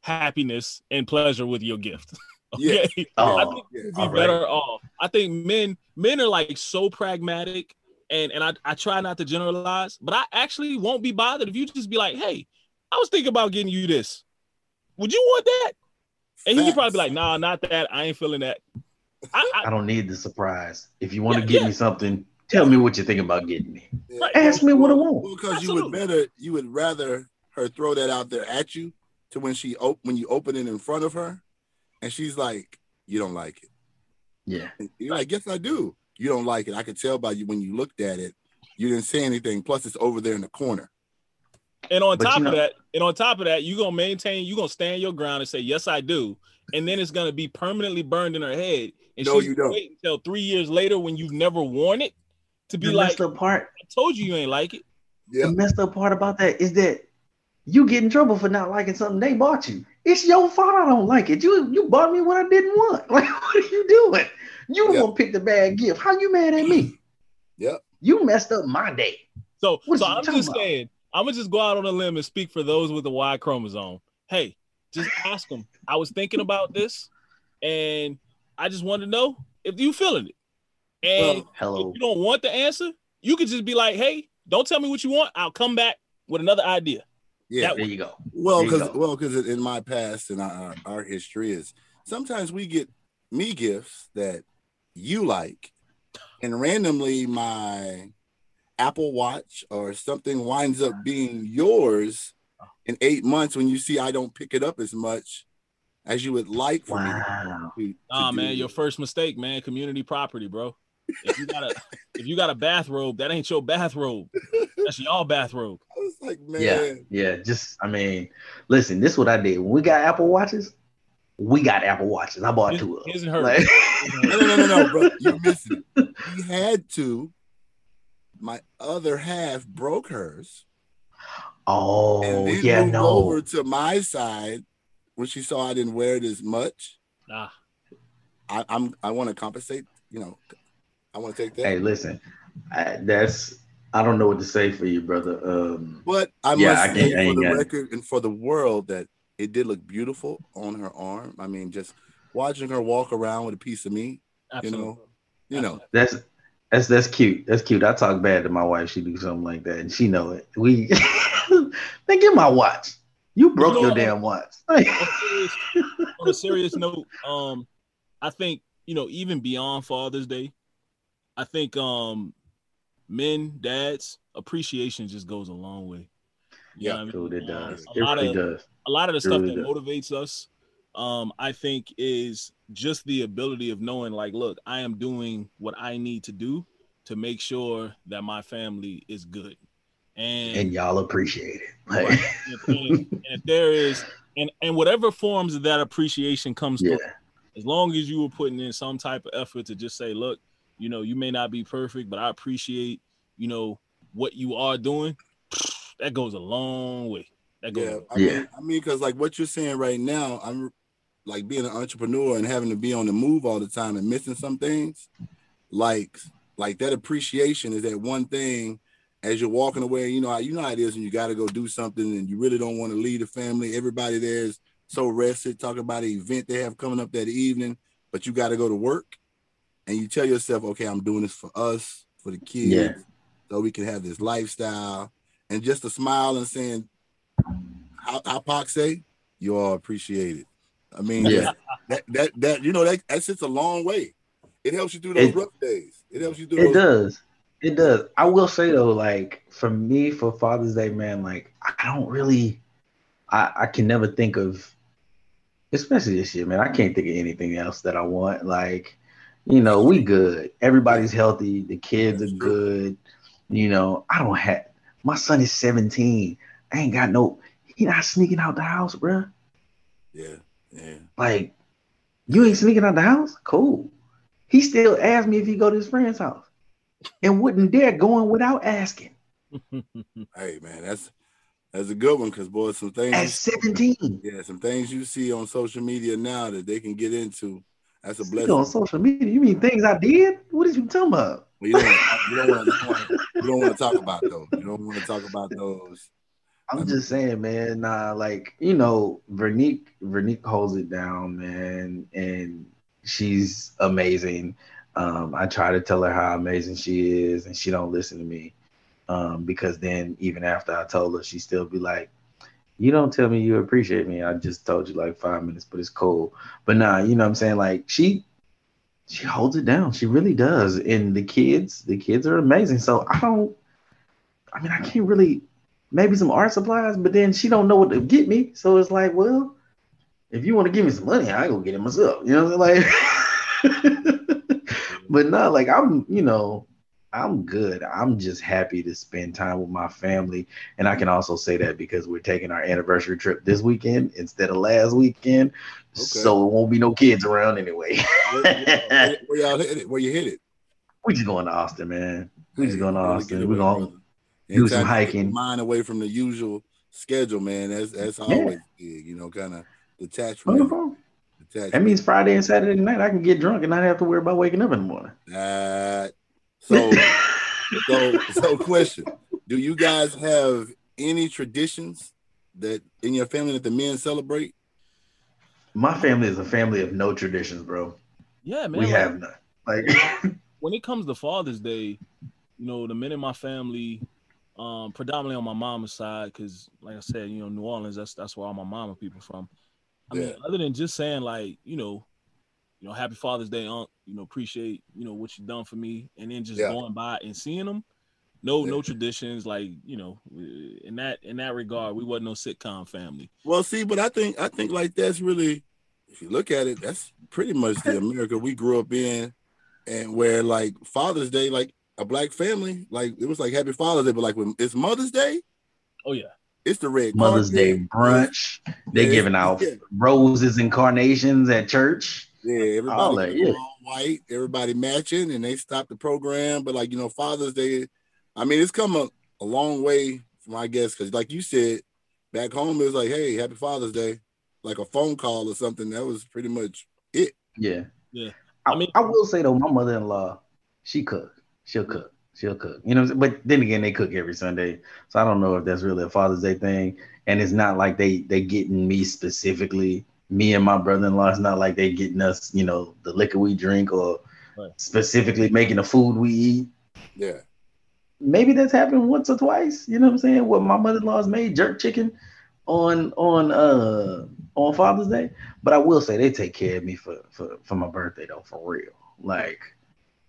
happiness and pleasure with your gift. *laughs* Yeah. okay. Oh, I think yeah. we'd be all right. better off. I think men men are like so pragmatic, and and I, I try not to generalize, but I actually won't be bothered if you just be like, hey, I was thinking about getting you this. Would you want that? And he'd probably be like, nah, not that. I ain't feeling that. I, I, I don't need the surprise. If you want to Yeah, get yeah. me something, tell me what you think about getting me. Yeah. Ask me what I want. Well, because you would better you would rather her throw that out there at you to when she op- when you open it in front of her, and she's like, you don't like it. Yeah. And You're like, yes, I do. You don't like it. I could tell by you when you looked at it. You didn't say anything. Plus, it's over there in the corner. And on But top you of that, and on top of that, you're gonna maintain, you're gonna stand your ground and say, Yes, I do. And then it's gonna be permanently burned in her head. And No, she's you don't. wait until three years later when you've never worn it to be The like, messed up part, I told you you ain't like it. Yeah. the messed up part about that is that you get in trouble for not liking something they bought you. It's your fault I don't like it. You you bought me what I didn't want. *laughs* Like what are you doing? You Yeah. want to pick the bad gift. How you mad at me? *clears throat* Yep. You messed up my day. So, What so I'm just about? saying, I'm gonna just go out on a limb and speak for those with the Y chromosome. Hey, just *laughs* ask them. I was thinking about this, and I just wanted to know if you feeling it. And Well, Hello. if you don't want the answer, you could just be like, "Hey, don't tell me what you want. I'll come back with another idea." Yeah. That There you go. Well, because well, because in my past and our, our history is sometimes we get me gifts that you like, and randomly my Apple Watch or something winds up being yours in eight months when you see I don't pick it up as much as you would like for Wow. me. To, to Nah, man, your first mistake, man. Community property, bro. If you got a if you got a bathrobe, that ain't your bathrobe. That's y'all bathrobe. *laughs* I was like, man, Yeah, yeah. Just I mean, listen, this is what I did. When we got Apple Watches, we got Apple Watches. I bought His- two of them. his and hers. Like- no, no, no, no, no, bro, you're *laughs* missing. it. He had to. My other half broke hers. oh and then yeah, moved no. over to my side when she saw I didn't wear it as much. Nah. I, I'm I want to compensate. You know, I want to take that. Hey, listen, I, that's I don't know what to say for you, brother. Um, but I Yeah, must I can't- say I for the got it. record and for the world that it did look beautiful on her arm. I mean, just watching her walk around with a piece of me. Absolutely. know, You know, that's that's that's cute. That's cute. I talk bad to my wife. She do something like that, and she know it. We *laughs* man, get my watch. You broke know your damn watch. on a *laughs* serious, on a serious note, um, I think you know even beyond Father's Day, I think um, men, dads, appreciation just goes a long way. You Yeah, I Dude, mean? it does. Um, It a lot really of does. a lot of the It stuff really that does. motivates us, um, I think is just the ability of knowing, like, look, I am doing what I need to do to make sure that my family is good. And, And y'all appreciate it. Like, Right. and, and- if there is and and whatever forms of that appreciation comes yeah, through, as long as you were putting in some type of effort to just say, look, you know, you may not be perfect, but I appreciate, you know, what you are doing. *sighs* That goes a long way. That goes. yeah. I Yeah. mean, I mean, because like what you're saying right now, I'm like being an entrepreneur and having to be on the move all the time and missing some things. Like, like that appreciation is that one thing as you're walking away, you know, how you know how it is when you got to go do something and you really don't want to leave the family. Everybody there is so rested, talking about an event they have coming up that evening, but you got to go to work, and you tell yourself, okay, I'm doing this for us, for the kids, Yeah. so we can have this lifestyle, and just a smile and saying, how, how Pac say, you all appreciate it. I mean, Yeah. that that that you know that that's just a long way. It helps you through those It- rough days. It helps you through. it does. It does. I will say though, like for me, for Father's Day, man, like I don't really, I I can never think of, especially this year, man. I can't think of anything else that I want. Like, you know, we good. Everybody's healthy. The kids are good. You know, I don't have. My son is 17. I ain't got no. He not sneaking out the house, bruh. Yeah, yeah. Like, you ain't sneaking out the house? Cool. He still asked me if he go to his friend's house and wouldn't dare going without asking *laughs* Hey man, that's that's a good one because boy, some things. at 17. Yeah, some things you see on social media now that they can get into. That's a You blessing. on social media. You mean things I did? What is you talking about? Well, you don't don't want to you don't want to talk about those. You don't want to talk about those. I'm just saying, man. Nah, like you know, Vernique, Vernique holds it down, man, and she's amazing. Um, I try to tell her how amazing she is, and she don't listen to me. Um, because then even after I told her, she still be like, "You don't tell me you appreciate me. I just told you like five minutes, but it's cool." But nah, you know what I'm saying? Like she, she holds it down. She really does. And the kids, the kids are amazing. So I don't. I mean, I can't really maybe some art supplies, but then she don't know what to get me. So it's like, well, if you want to give me some money, I go get it myself. You know what I'm saying? Like, *laughs* but not like I'm, you know, I'm good. I'm just happy to spend time with my family. And I can also say that because we're taking our anniversary trip this weekend instead of last weekend. So it won't be no kids around anyway. Where, where, y'all hit it? Where you hit it? *laughs* we just going to Austin, man. We just going to Austin. We're going brother. do some Anytime you get your hiking. Mind away from the usual schedule, man. That's that's Yeah. always big. You know, kind of detached from. Detach uh-huh. That means Friday and Saturday night I can get drunk and not have to worry about waking up in the morning. that. So *laughs* so so question: Do you guys have any traditions that in your family that the men celebrate? My family is a family of no traditions, bro. Yeah, man. we like, have none. Like, *laughs* when it comes to Father's Day, you know, the men in my family, um, predominantly on my mama's side, because like I said, you know, New Orleans, that's that's where all my mama people from. I mean, other than just saying like, you know, you know, Happy Father's Day, Unc. You know, appreciate you know what you've done for me, and then just Yeah. going by and seeing them. No, no traditions like you know, uh, in that in that regard, we wasn't no sitcom family. Well, see, but I think I think like that's really, if you look at it, that's pretty much the *laughs* America we grew up in, and where like Father's Day, like a black family, like it was like Happy Father's Day, but like when it's Mother's Day, Oh yeah, it's the red Mother's Day brunch. They Yeah, giving out yeah. roses and carnations at church. Yeah, everybody that, yeah. all white, everybody matching, and they stopped the program. But like you know, Father's Day, I mean, it's come a, a long way from I guess because like you said, back home it was like, hey, Happy Father's Day, like a phone call or something. That was pretty much it. Yeah. Yeah. I, I mean- I will say though, my mother-in-law, she cook. She'll cook. She'll cook. You know, what I'm saying? but then again, they cook every Sunday. So I don't know if that's really a Father's Day thing. And it's not like they they getting me specifically, me and my brother-in-law. It's not like they getting us, you know, the liquor we drink or Right. specifically making the food we eat. Yeah, maybe that's happened once or twice. You know what I'm saying? What my mother-in-law's made jerk chicken on on uh on Father's Day. But I will say they take care of me for for, for my birthday though, for real. Like,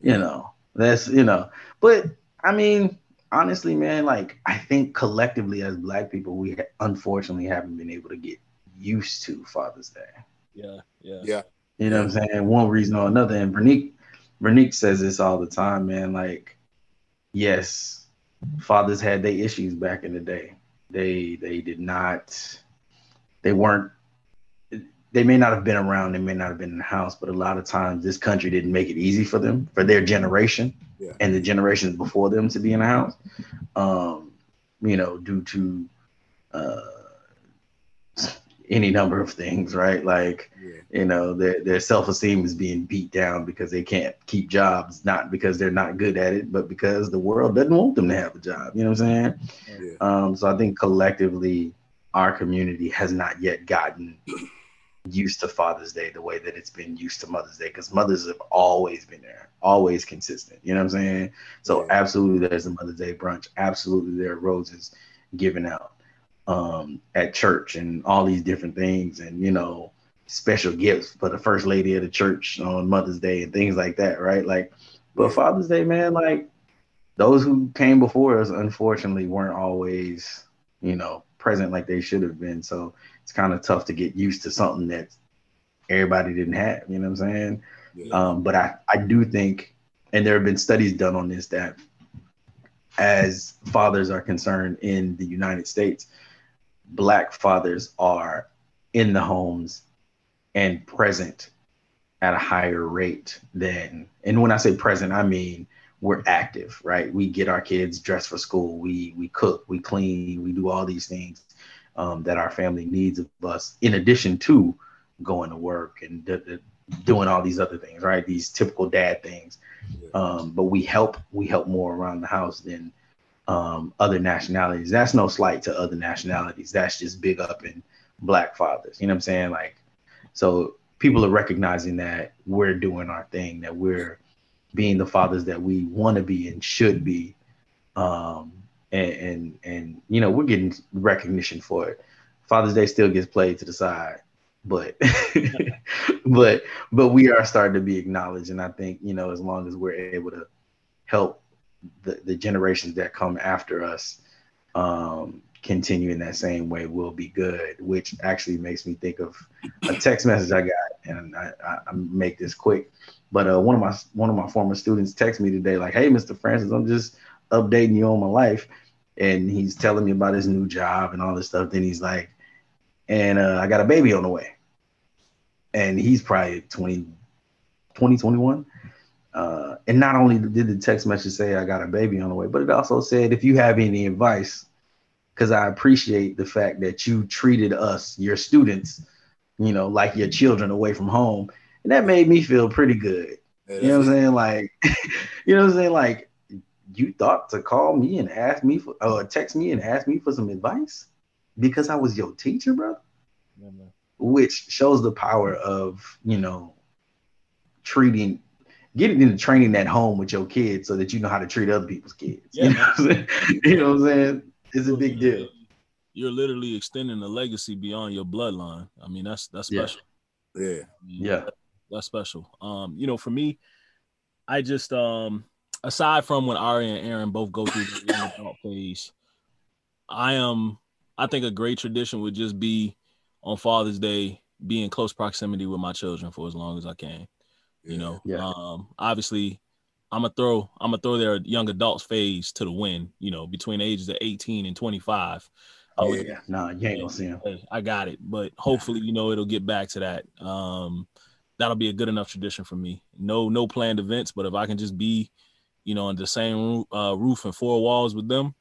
you know, that's you know, but I mean, honestly, man, like I think collectively as black people, we unfortunately haven't been able to get used to Father's Day. yeah, yeah. yeah, You know what I'm saying? One reason or another. And Vernique, Vernique says this all the time, man. Like, yes, fathers had their issues back in the day. They they did not, they weren't, they may not have been around, they may not have been in the house, but a lot of times this country didn't make it easy for them, for their generation Yeah. and the generations before them to be in the house. Um, you know, due to uh any number of things, right? Like yeah, you know their their self-esteem is being beat down because they can't keep jobs not because they're not good at it but because the world doesn't want them to have a job you know what i'm saying yeah. um so i think collectively our community has not yet gotten used to father's day the way that it's been used to mother's day because mothers have always been there always consistent you know what i'm saying so Yeah. absolutely there's a mother's day brunch absolutely there are roses given out um at church and all these different things and you know special gifts for the first lady of the church on Mother's Day and things like that, right? Like, but Father's Day, man, like those who came before us, unfortunately, weren't always, you know, present like they should have been. So it's kind of tough to get used to something that everybody didn't have. You know what I'm saying? yeah. Um, but I, I do think, and there have been studies done on this that as fathers are concerned in the United States, black fathers are in the homes and present at a higher rate than, and when I say present, I mean we're active, right? We get our kids dressed for school, we we cook, we clean, we do all these things um, that our family needs of us, in addition to going to work and d- d- doing all these other things, right? These typical dad things. Um, but we help we help more around the house than um, other nationalities. That's no slight to other nationalities. That's just big up in black fathers. You know what I'm saying? Like, so people are recognizing that we're doing our thing, that we're being the fathers that we want to be and should be. Um, and, and and you know we're getting recognition for it. Father's Day still gets played to the side, but *laughs* but but we are starting to be acknowledged, and I think you know as long as we're able to help the, the generations that come after us um, continue in that same way, we'll be good. Which actually makes me think of a text message I got, and I, I, I make this quick. But uh, one of my one of my former students texted me today, like, "Hey, Mr. Francis, I'm just updating you on my life," and he's telling me about his new job and all this stuff. Then he's like, "And uh, I got a baby on the way," and he's probably 20, 20 21. Uh, and not only did the text message say I got a baby on the way, but it also said if you have any advice, because I appreciate the fact that you treated us, your students, you know, like your children away from home. And that made me feel pretty good. Yeah, You know what I'm saying? Like, *laughs* you know what I'm saying? Like, you thought to call me and ask me for, or text me and ask me for some advice because I was your teacher, bro. Yeah. Which shows the power of, you know, treating get into training at home with your kids so that you know how to treat other people's kids. Yeah. *laughs* You, know what I'm saying? *laughs* you know what I'm saying? It's a big deal. You're literally extending the legacy beyond your bloodline. I mean, that's that's special. Yeah. I mean, Yeah. that's special. Um, you know, for me, I just um aside from when Ari and Aaron both go through the young adult phase, I am I think a great tradition would just be on Father's Day be in close proximity with my children for as long as I can. You know, Yeah. um, obviously, I'm gonna throw I'm gonna throw their young adults phase to the wind. You know, between the ages of 18 and 25. Oh would Yeah. Nah, you ain't gonna see him. Hey, I got it. But hopefully, you know, it'll get back to that. Um, that'll be a good enough tradition for me. No, no planned events, but if I can just be, you know, in the same roof, uh, roof and four walls with them,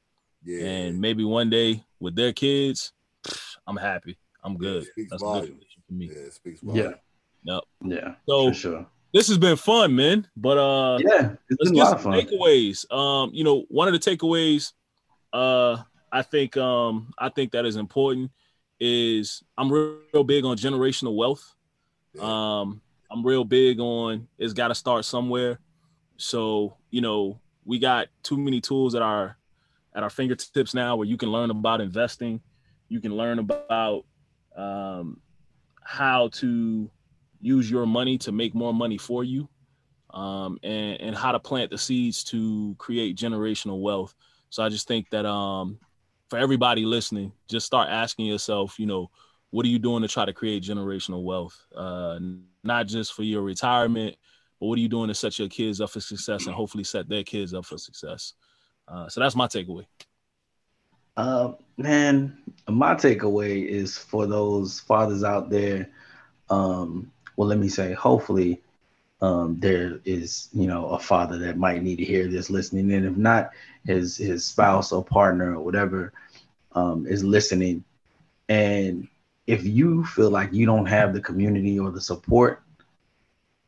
Yeah. and maybe one day with their kids, I'm happy. I'm good. it speaks That's a good tradition for me. yeah, it speaks Yeah. Yep. Yeah. So for sure. This has been fun, man. But uh, Yeah. It's let's been a get lot of some fun. takeaways. Um, you know, one of the takeaways, uh, I think, um, I think that is important is I'm real, real big on generational wealth. Um, I'm real big on it's got to start somewhere. So you know, we got too many tools at our at our fingertips now where you can learn about investing, you can learn about um, how to use your money to make more money for you, um, and and how to plant the seeds to create generational wealth. So I just think that um, for everybody listening, just start asking yourself, you know, what are you doing to try to create generational wealth? Uh, not just for your retirement, but what are you doing to set your kids up for success and hopefully set their kids up for success? Uh, so that's my takeaway. Uh, man, my takeaway is for those fathers out there. Um, well, let me say, hopefully, um, there is you know a father that might need to hear this listening, and if not, his his spouse or partner or whatever um, is listening. And if you feel like you don't have the community or the support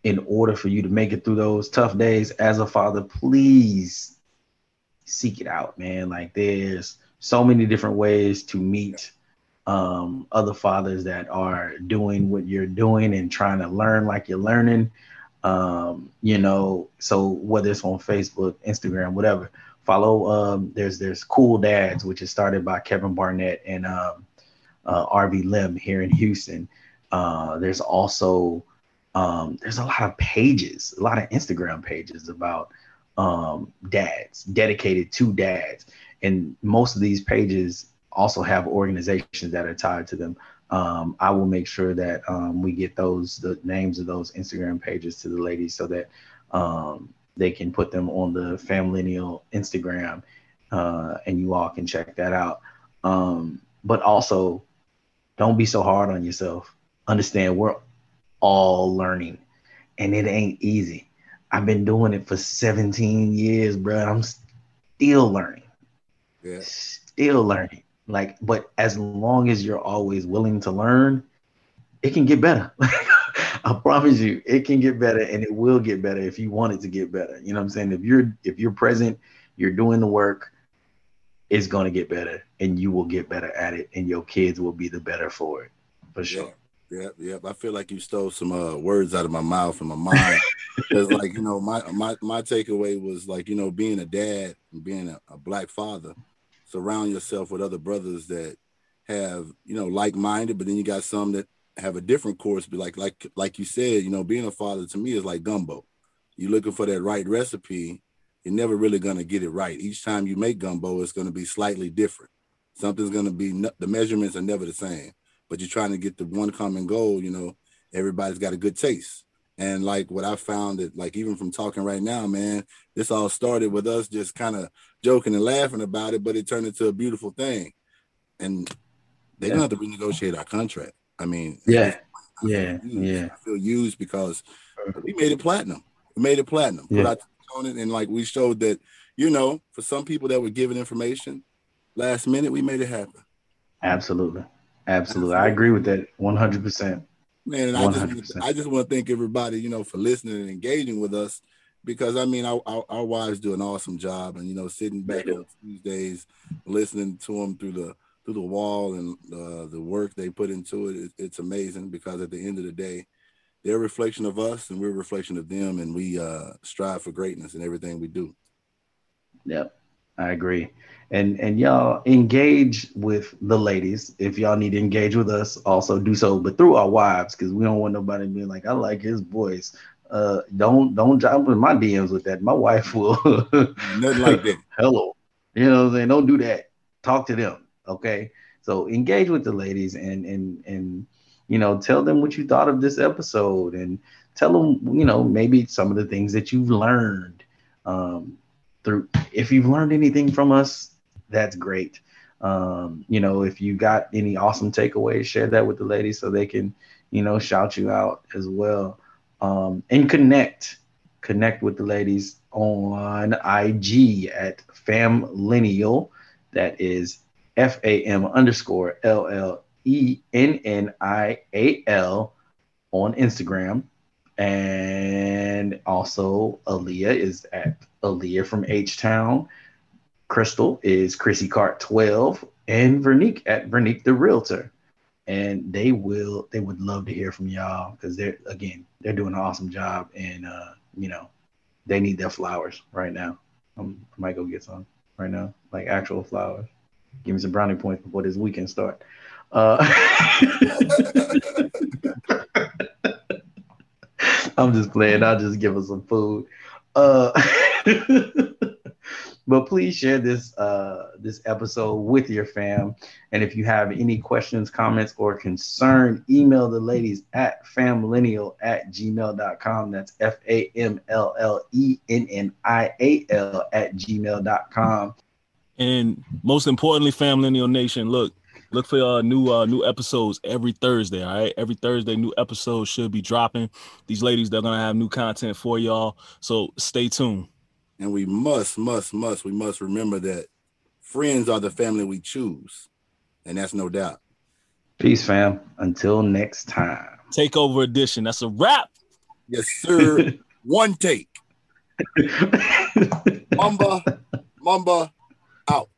in order for you to make it through those tough days as a father, please seek it out, man. Like there's so many different ways to meet um, other fathers that are doing what you're doing and trying to learn like you're learning. Um, you know, so whether it's on Facebook, Instagram, whatever, follow. Um, there's there's Cool Dads, which is started by Kevin Barnett and um, uh, RV Lim here in Houston. Uh, there's also um, there's a lot of pages, a lot of Instagram pages about um, dads dedicated to dads, and most of these pages also have organizations that are tied to them. Um, I will make sure that um, we get those the names of those Instagram pages to the ladies so that um, they can put them on the Famllennial Instagram, uh, and you all can check that out. Um, but also, don't be so hard on yourself. Understand we're all learning, and it ain't easy. I've been doing it for 17 years, bro. I'm still learning Yeah. still learning. Like, but as long as you're always willing to learn, it can get better. *laughs* I promise you, it can get better and it will get better if you want it to get better. You know what I'm saying? If you're if you're present, you're doing the work, it's gonna get better and you will get better at it and your kids will be the better for it. For sure. Yep, yep. I feel like you stole some uh, words out of my mouth and my mind. *laughs* Because, like, you know, my my my takeaway was like, you know, being a dad and being a, a black father, surround yourself with other brothers that have, you know, like-minded, but then you got some that have a different course. But like, like, like you said, you know, being a father to me is like gumbo. You're looking for that right recipe. You're never really gonna get it right. Each time you make gumbo, it's gonna be slightly different. Something's gonna be the measurements are never the same but you're trying to get the one common goal, you know, everybody's got a good taste. And like what I found that like even from talking right now, man, this all started with us just kind of joking and laughing about it, but it turned into a beautiful thing. And they're Yeah. gonna have to renegotiate our contract. I mean, Yeah. I Yeah. used. Yeah. I feel used because we made it platinum. We made it platinum. Put our on it, and like we showed that, you know, for some people that were giving information last minute, we made it happen. Absolutely. Absolutely. I agree with that 100%. Man, and I just 100%. I just want to thank everybody, you know, for listening and engaging with us because I mean our, our, our wives do an awesome job and you know sitting back They do. on Tuesdays listening to them through the through the wall and uh, the work they put into it, it it's amazing because at the end of the day they're a reflection of us and we're a reflection of them and we uh strive for greatness in everything we do Yep, I agree. And and y'all engage with the ladies. If y'all need to engage with us, also do so, but through our wives, because we don't want nobody being like, I like his voice. Uh, don't don't jump in my DMs with that. My wife will. *laughs* nothing like that Hello, you know what I'm saying? Don't do that. Talk to them. Okay. So engage with the ladies and and and you know tell them what you thought of this episode and tell them you know maybe some of the things that you've learned um, through if you've learned anything from us that's great. Um, you know if you got any awesome takeaways share that with the ladies so they can you know shout you out as well. Um, and connect connect with the ladies on ig at famllennial. That is f-a-m underscore l-l e-n-n-i-a-l on instagram. And also Aaliyah is at Aaliyah from H Town. Crystal is Chrissy Cart 12 and Vernique at Vernique the Realtor. And they will they would love to hear from y'all because they're again they're doing an awesome job and uh you know they need their flowers right now. Um, I might go get some right now, like actual flowers. Give me some brownie points before this weekend start. Uh, *laughs* I'm just playing. I'll just give us some food. Uh, *laughs* but please share this uh, this episode with your fam. And if you have any questions, comments, or concern, email the ladies at famllennial at gmail.com. That's F A M L L E N N I A L at gmail.com. And most importantly, Famllennial Nation, look, look for uh, new uh, new episodes every Thursday. All right, every Thursday, new episodes should be dropping. These ladies, they're gonna have new content for y'all. So stay tuned. And we must must must we must remember that friends are the family we choose and that's no doubt Peace, fam. Until next time. Takeover edition. That's a wrap. yes sir *laughs* one take *laughs* mamba mamba out